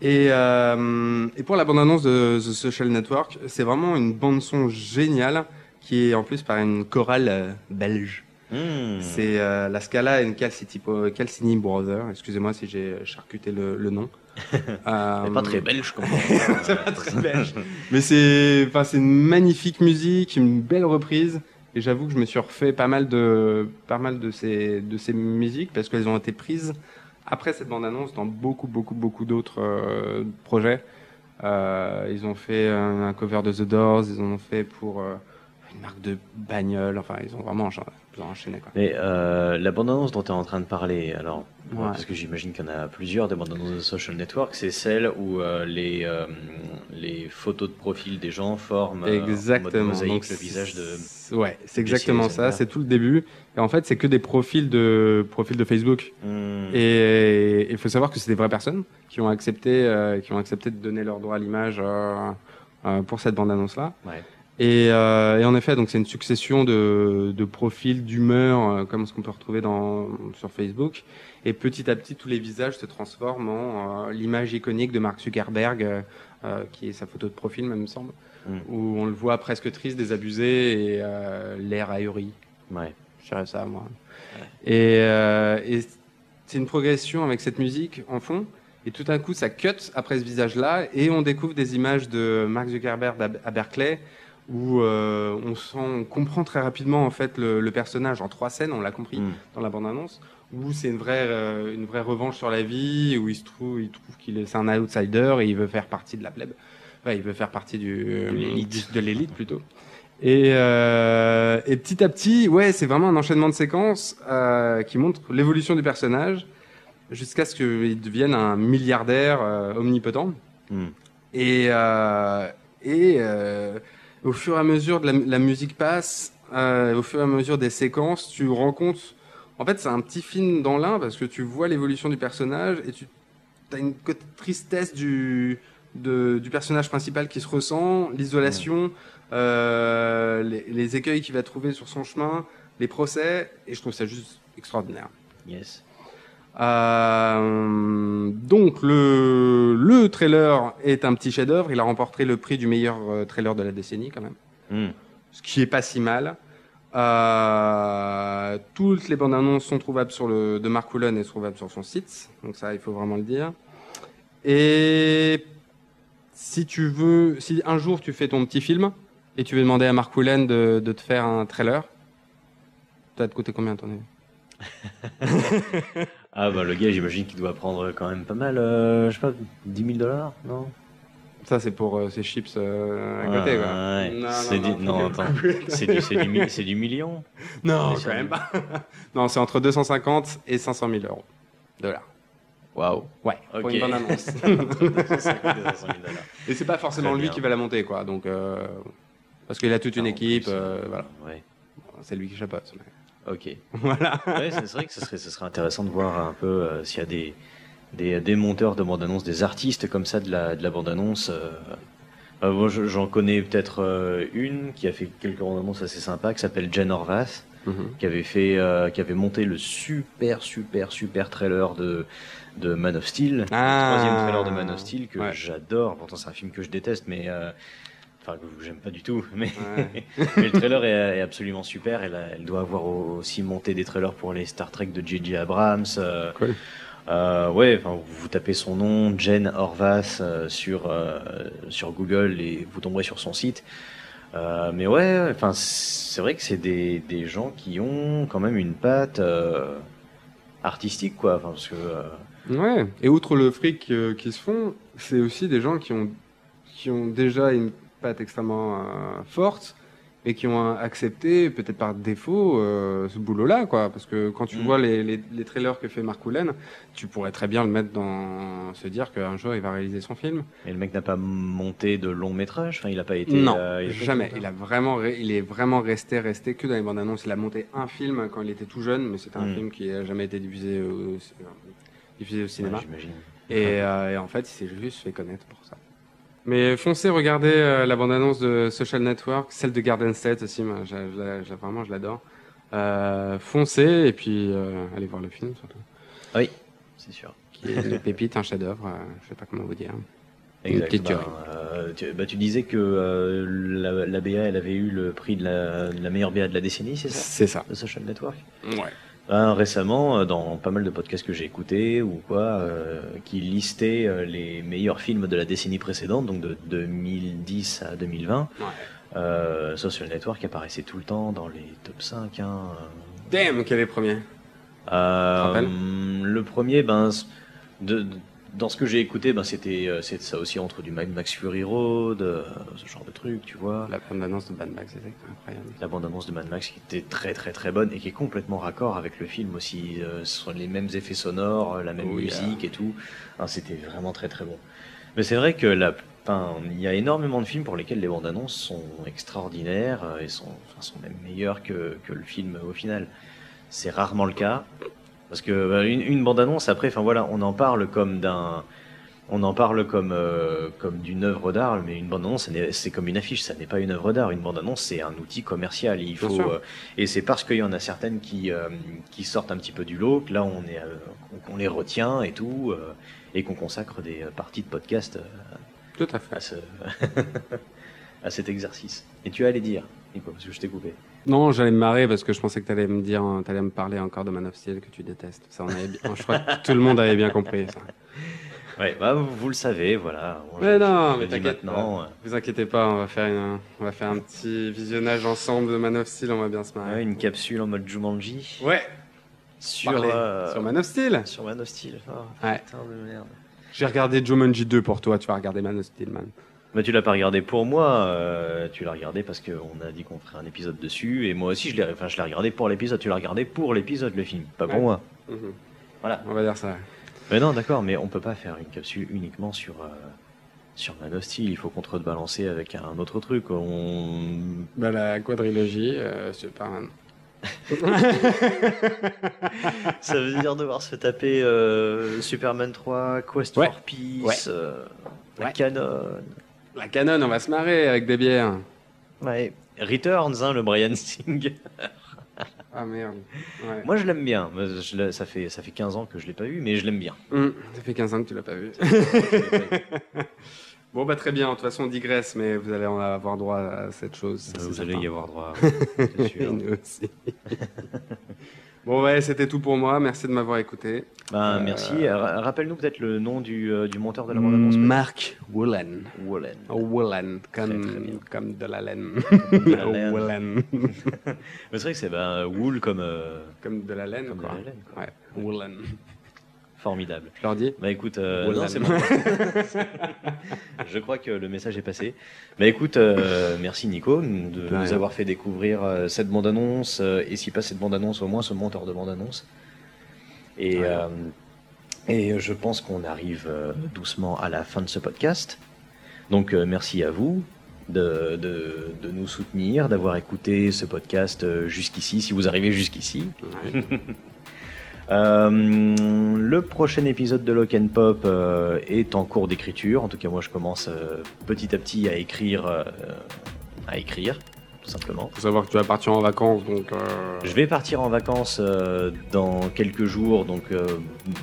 Et, euh, et pour la bande-annonce de The Social Network, c'est vraiment une bande-son géniale qui est en plus par une chorale euh, belge. Mmh. C'est euh, la Scala and Calciti, Calcini Brother. Excusez-moi si j'ai charcuté le, le nom. C'est Euh, pas très belge comme c'est pas très belge. Mais c'est, enfin, c'est une magnifique musique, une belle reprise. Et j'avoue que je me suis refait pas mal de, pas mal de ces, de ces musiques parce qu'elles ont été prises après cette bande-annonce dans beaucoup, beaucoup, beaucoup d'autres euh, projets. Euh, ils ont fait un, cover de The Doors, ils en ont fait pour euh, une marques de bagnoles. Enfin, ils ont vraiment ils ont enchaîné. Quoi. Mais euh, la bande-annonce dont tu es en train de parler, alors, Ouais. parce que j'imagine qu'il y en a plusieurs des bandes-annonces de social network, c'est celle où euh, les, euh, les photos de profil des gens forment euh, en mode Exactement. mosaïque Donc, le visage de. Ouais, c'est exactement ça. C'est tout le début. Et en fait, c'est que des profils de profils de Facebook. Hmm. Et il faut savoir que c'est des vraies personnes qui ont accepté, euh, qui ont accepté de donner leur droit à l'image euh, euh, pour cette bande-annonce-là. Ouais. Et, euh, et en effet, donc c'est une succession de, de profils d'humeur, euh, comme ce qu'on peut retrouver dans, sur Facebook. Et petit à petit, tous les visages se transforment en euh, l'image iconique de Mark Zuckerberg, qui est sa photo de profil, même me semble, Mm. où on le voit presque triste, désabusé et l'air ahuri. Ouais. Je dirais ça, moi. Et, et c'est une progression avec cette musique en fond. Et tout d'un coup, ça cut après ce visage-là. Et on découvre des images de Mark Zuckerberg à Berkeley où euh, on, sent, on comprend très rapidement en fait le, le personnage en trois scènes, on l'a compris Hmm. dans la bande-annonce, où c'est une vraie, euh, une vraie revanche sur la vie, où il se trouve, il trouve qu'il est, c'est un outsider et il veut faire partie de la plèbe. Enfin, il veut faire partie du, De l'élite. plutôt. Et, euh, et petit à petit, ouais, c'est vraiment un enchaînement de séquences euh, qui montre l'évolution du personnage jusqu'à ce qu'il devienne un milliardaire euh, omnipotent. Hmm. Et, euh, et euh, au fur et à mesure de la, la musique passe, euh, au fur et à mesure des séquences, tu rends compte. En fait, c'est un petit film dans l'un parce que tu vois l'évolution du personnage et tu as une tristesse du, de- du personnage principal qui se ressent, l'isolation, euh, les, les écueils qu'il va trouver sur son chemin, les procès, et je trouve ça juste extraordinaire. Yes. Euh, donc le, le trailer est un petit chef-d'œuvre. Il a remporté le prix du meilleur euh, trailer de la décennie quand même, Hmm. ce qui est pas si mal. Euh, toutes les bandes annonces sont trouvables sur le de Mark Whelan et sont trouvables sur son site, donc ça il faut vraiment le dire. Et si tu veux, si un jour tu fais ton petit film et tu veux demander à Mark Whelan de, de te faire un trailer, va te coûter combien ton avis Ah bah le gars, j'imagine qu'il doit prendre quand même pas mal, euh, je sais pas, 10 000 dollars, non? Ça, c'est pour euh, ces chips euh, à côté, quoi. Ouais, Non, c'est non, du- non, non, faut attends. C'est du, c'est du, c'est du million? Non, quand même pas. non, c'est entre 250 et 500 000 euros. Dollars. Waouh Ouais, pour Ok. une bonne annonce. 250 et 500 000 dollars. et c'est pas forcément Très lui bien. qui va la monter, quoi. Donc, euh, parce qu'il a toute une Ah, équipe, plus, euh, voilà. Ouais, C'est lui qui chapeaute. mais- ok. Voilà. Ouais, c'est vrai que ce serait, ce serait intéressant de voir un peu euh, s'il y a des, des, des monteurs de bande-annonce, des artistes comme ça de la, de la bande-annonce. euh. Euh, moi, je- j'en connais peut-être une qui a fait quelques bandes-annonces assez sympas, qui s'appelle Jen Horvath, qui avait fait, qui avait monté le super, super, super trailer de, de Man of Steel, Ah. le troisième trailer de Man of Steel que Ouais. j'adore. Pourtant, c'est un film que je déteste, mais enfin que j'aime pas du tout. Mais, Ouais. mais le trailer est, est absolument super. Elle, doit avoir au- aussi monté des trailers pour les Star Trek de J.J. Abrams. euh, Cool. euh, ouais, enfin, vous, tapez son nom, Jen Horvath, euh, sur, euh, sur Google et vous tomberez sur son site. Euh, mais ouais, enfin, c'est vrai que c'est des, des gens qui ont quand même une patte euh, artistique, quoi. Enfin, parce que, euh, Ouais. Et outre le fric euh, qui se font, c'est aussi des gens qui ont, qui ont déjà une patte extrêmement euh, forte et qui ont accepté, peut-être par défaut, euh, ce boulot-là, quoi. Parce que quand tu Mm. vois les, les, les trailers que fait Mark Whelan, tu pourrais très bien le mettre dans, se dire qu'un jour il va réaliser son film. mais le mec n'a pas monté de long métrage. Enfin, il a pas été. non, euh, il jamais. Il a vraiment, ré- il est vraiment resté, resté que dans les bandes annonces. Il a monté un film quand il était tout jeune, mais c'était un Mm. film qui n'a jamais été diffusé au, diffusé au cinéma. Ouais, J'imagine. Et, euh, et en fait, il s'est juste fait connaître pour ça. Mais foncez, regardez euh, la bande-annonce de Social Network, celle de Garden State aussi, moi, je, vraiment, je l'adore. Euh, foncez et puis euh, allez voir le film surtout, Oui, c'est sûr. qui est une pépite, un chef-d'œuvre. euh, je sais pas comment vous dire. Une Exact. petite Ben, tuerie. euh, tu, bah, tu disais que euh, la, la BA, elle avait eu le prix de la, de la meilleure BA de la décennie, c'est ça? C'est ça. De Social Network? Ouais. Ben, Récemment, euh, dans pas mal de podcasts que j'ai écoutés ou quoi, euh, qui listaient euh, les meilleurs films de la décennie précédente, donc de 2010 à 2020, Ouais. euh, Social Network apparaissait tout le temps dans les top 5. Hein, Damn, quel est le premier? Le premier, ben, de- dans ce que j'ai écouté, ben, c'était euh, c'est ça aussi entre du Mad Max Fury Road, euh, ce genre de truc, tu vois. La bande-annonce de Mad Max, c'était incroyable. La bande-annonce de Mad Max qui était très très très bonne et qui est complètement raccord avec le film aussi. Euh, ce sont les mêmes effets sonores, la même Oui, musique et tout. Hein, C'était vraiment très très bon. Mais c'est vrai que la, enfin, il y a énormément de films pour lesquels les bandes annonces sont extraordinaires et sont, enfin, sont même meilleures que, que le film au final. C'est rarement le cas. Parce que bah, une, une bande annonce, après, enfin voilà, on en parle comme d'un. On en parle comme, euh, comme d'une œuvre d'art, mais une bande-annonce, c'est comme une affiche, ça n'est pas une œuvre d'art. Une bande-annonce, c'est un outil commercial. Il faut, euh, et c'est parce qu'il y en a certaines qui, euh, qui sortent un petit peu du lot que là, on, est, qu'on- les retient et tout, et qu'on consacre des parties de podcast Tout à fait. à, ce à cet exercice. Et tu allais dire, Nico, parce que je t'ai coupé. Non, j'allais me marrer parce que je pensais que t'allais me dire, t'allais me parler encore de Man of Steel que tu détestes. Ça, on avait bien- je crois que tout le monde avait bien compris ça. Ouais, bah, vous, le savez, voilà. Bon, Mais non, mais t'inquiète maintenant. euh, pas. Vous inquiétez pas, on va faire une, on va faire un petit visionnage ensemble de Man of Steel, on va bien se ouais, marrer. une capsule en mode Jumanji. Ouais. Sur, euh, sur Man of Steel. sur Man of Steel. Oh, Ouais. Putain de merde. J'ai regardé Jumanji 2 pour toi, tu vas regarder Man of Steel, man. Bah, tu l'as pas regardé pour moi, euh, tu l'as regardé parce qu'on a dit qu'on ferait un épisode dessus, et moi aussi je l'ai enfin, je regardé pour l'épisode, tu l'as regardé pour l'épisode le film, pas pour Ouais. moi. Mhm. Voilà. On va dire ça. Mais non, d'accord, mais on peut pas faire une capsule uniquement sur, euh, sur Man of Steel, il faut qu'on te balancer avec un autre truc. On... Bah, la quadrilogie, euh, Superman. Ça veut dire devoir se taper euh, Superman 3, Quest Ouais. for Peace, Ouais. euh, la Ouais. Canon. La canon, on va se marrer avec des bières. Ouais. Returns, hein, le Brian Singh. Ah merde. Ouais. Moi je l'aime bien, je ça, fait, ça fait 15 ans que je l'ai pas vu, mais je l'aime bien. Hum, ça fait 15 ans que tu l'as pas vu. bon, bah très bien. De toute façon, on digresse, mais vous allez en avoir droit à cette chose. ça, Vous allez y avoir droit, sûr. nous aussi. bon, ouais, c'était tout pour moi. Merci de m'avoir écouté. Ben, Euh, Merci. Ra- Rappelle-nous peut-être le nom du, euh, du monteur de la bande-annonce. Mark Woolen. Wallen. Woolen, comme, comme de la laine. De la laine. Woolen. C'est vrai que c'est ben, wool comme, euh, comme de la laine, comme de la laine. quoi. Ouais, Woolen. Formidable. Je leur dis Bah écoute, euh, non, c'est bon. Je crois que le message est passé. Bah écoute, euh, merci Nico de nous rien. avoir fait découvrir euh, cette bande-annonce, euh, et si pas cette bande-annonce, au moins ce monteur de bande-annonce. Et, Ouais. euh, et je pense qu'on arrive euh, doucement à la fin de ce podcast. Donc euh, merci à vous de, de, de nous soutenir, d'avoir écouté ce podcast euh, jusqu'ici, si vous arrivez jusqu'ici. Ouais. Euh, le prochain épisode de Lock and Pop euh, est en cours d'écriture. En tout cas, moi, je commence euh, petit à petit à écrire, à écrire, tout simplement. Faut savoir que tu vas partir en vacances, donc. Je vais partir en vacances dans quelques jours, donc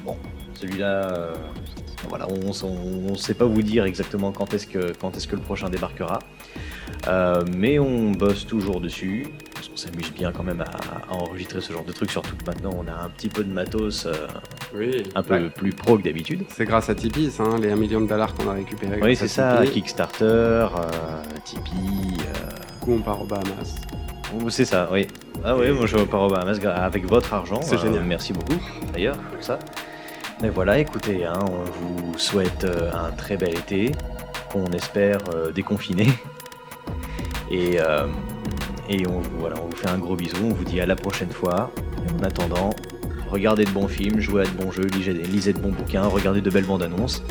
bon, celui-là, voilà, on ne sait pas vous dire exactement quand est-ce que quand est-ce que le prochain débarquera, mais on bosse toujours dessus. Qu'on s'amuse bien quand même à, à enregistrer ce genre de trucs, surtout que maintenant on a un petit peu de matos euh, Oui. un peu Ouais. plus pro que d'habitude. C'est grâce à Tipeee, hein, les 1 million de dollars qu'on a récupérés. Oui, c'est ça, Tipeee. Kickstarter, euh, Tipeee. euh, Du coup, on part aux Bahamas. C'est ça, oui. Ah oui, moi je pars au Bahamas avec votre argent. C'est Euh, génial. Merci beaucoup, d'ailleurs, pour ça. Mais voilà, écoutez, hein, on vous souhaite euh, un très bel été, qu'on espère euh, déconfiné. Et, euh, et on, vous- voilà, on vous fait un gros bisou, on vous dit à la prochaine fois. Et en attendant, regardez de bons films, jouez à de bons jeux, lisez, lisez de bons bouquins, regardez de belles bandes annonces.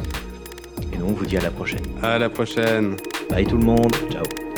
Et nous, on vous dit à la prochaine. À la prochaine. Bye tout le monde, ciao.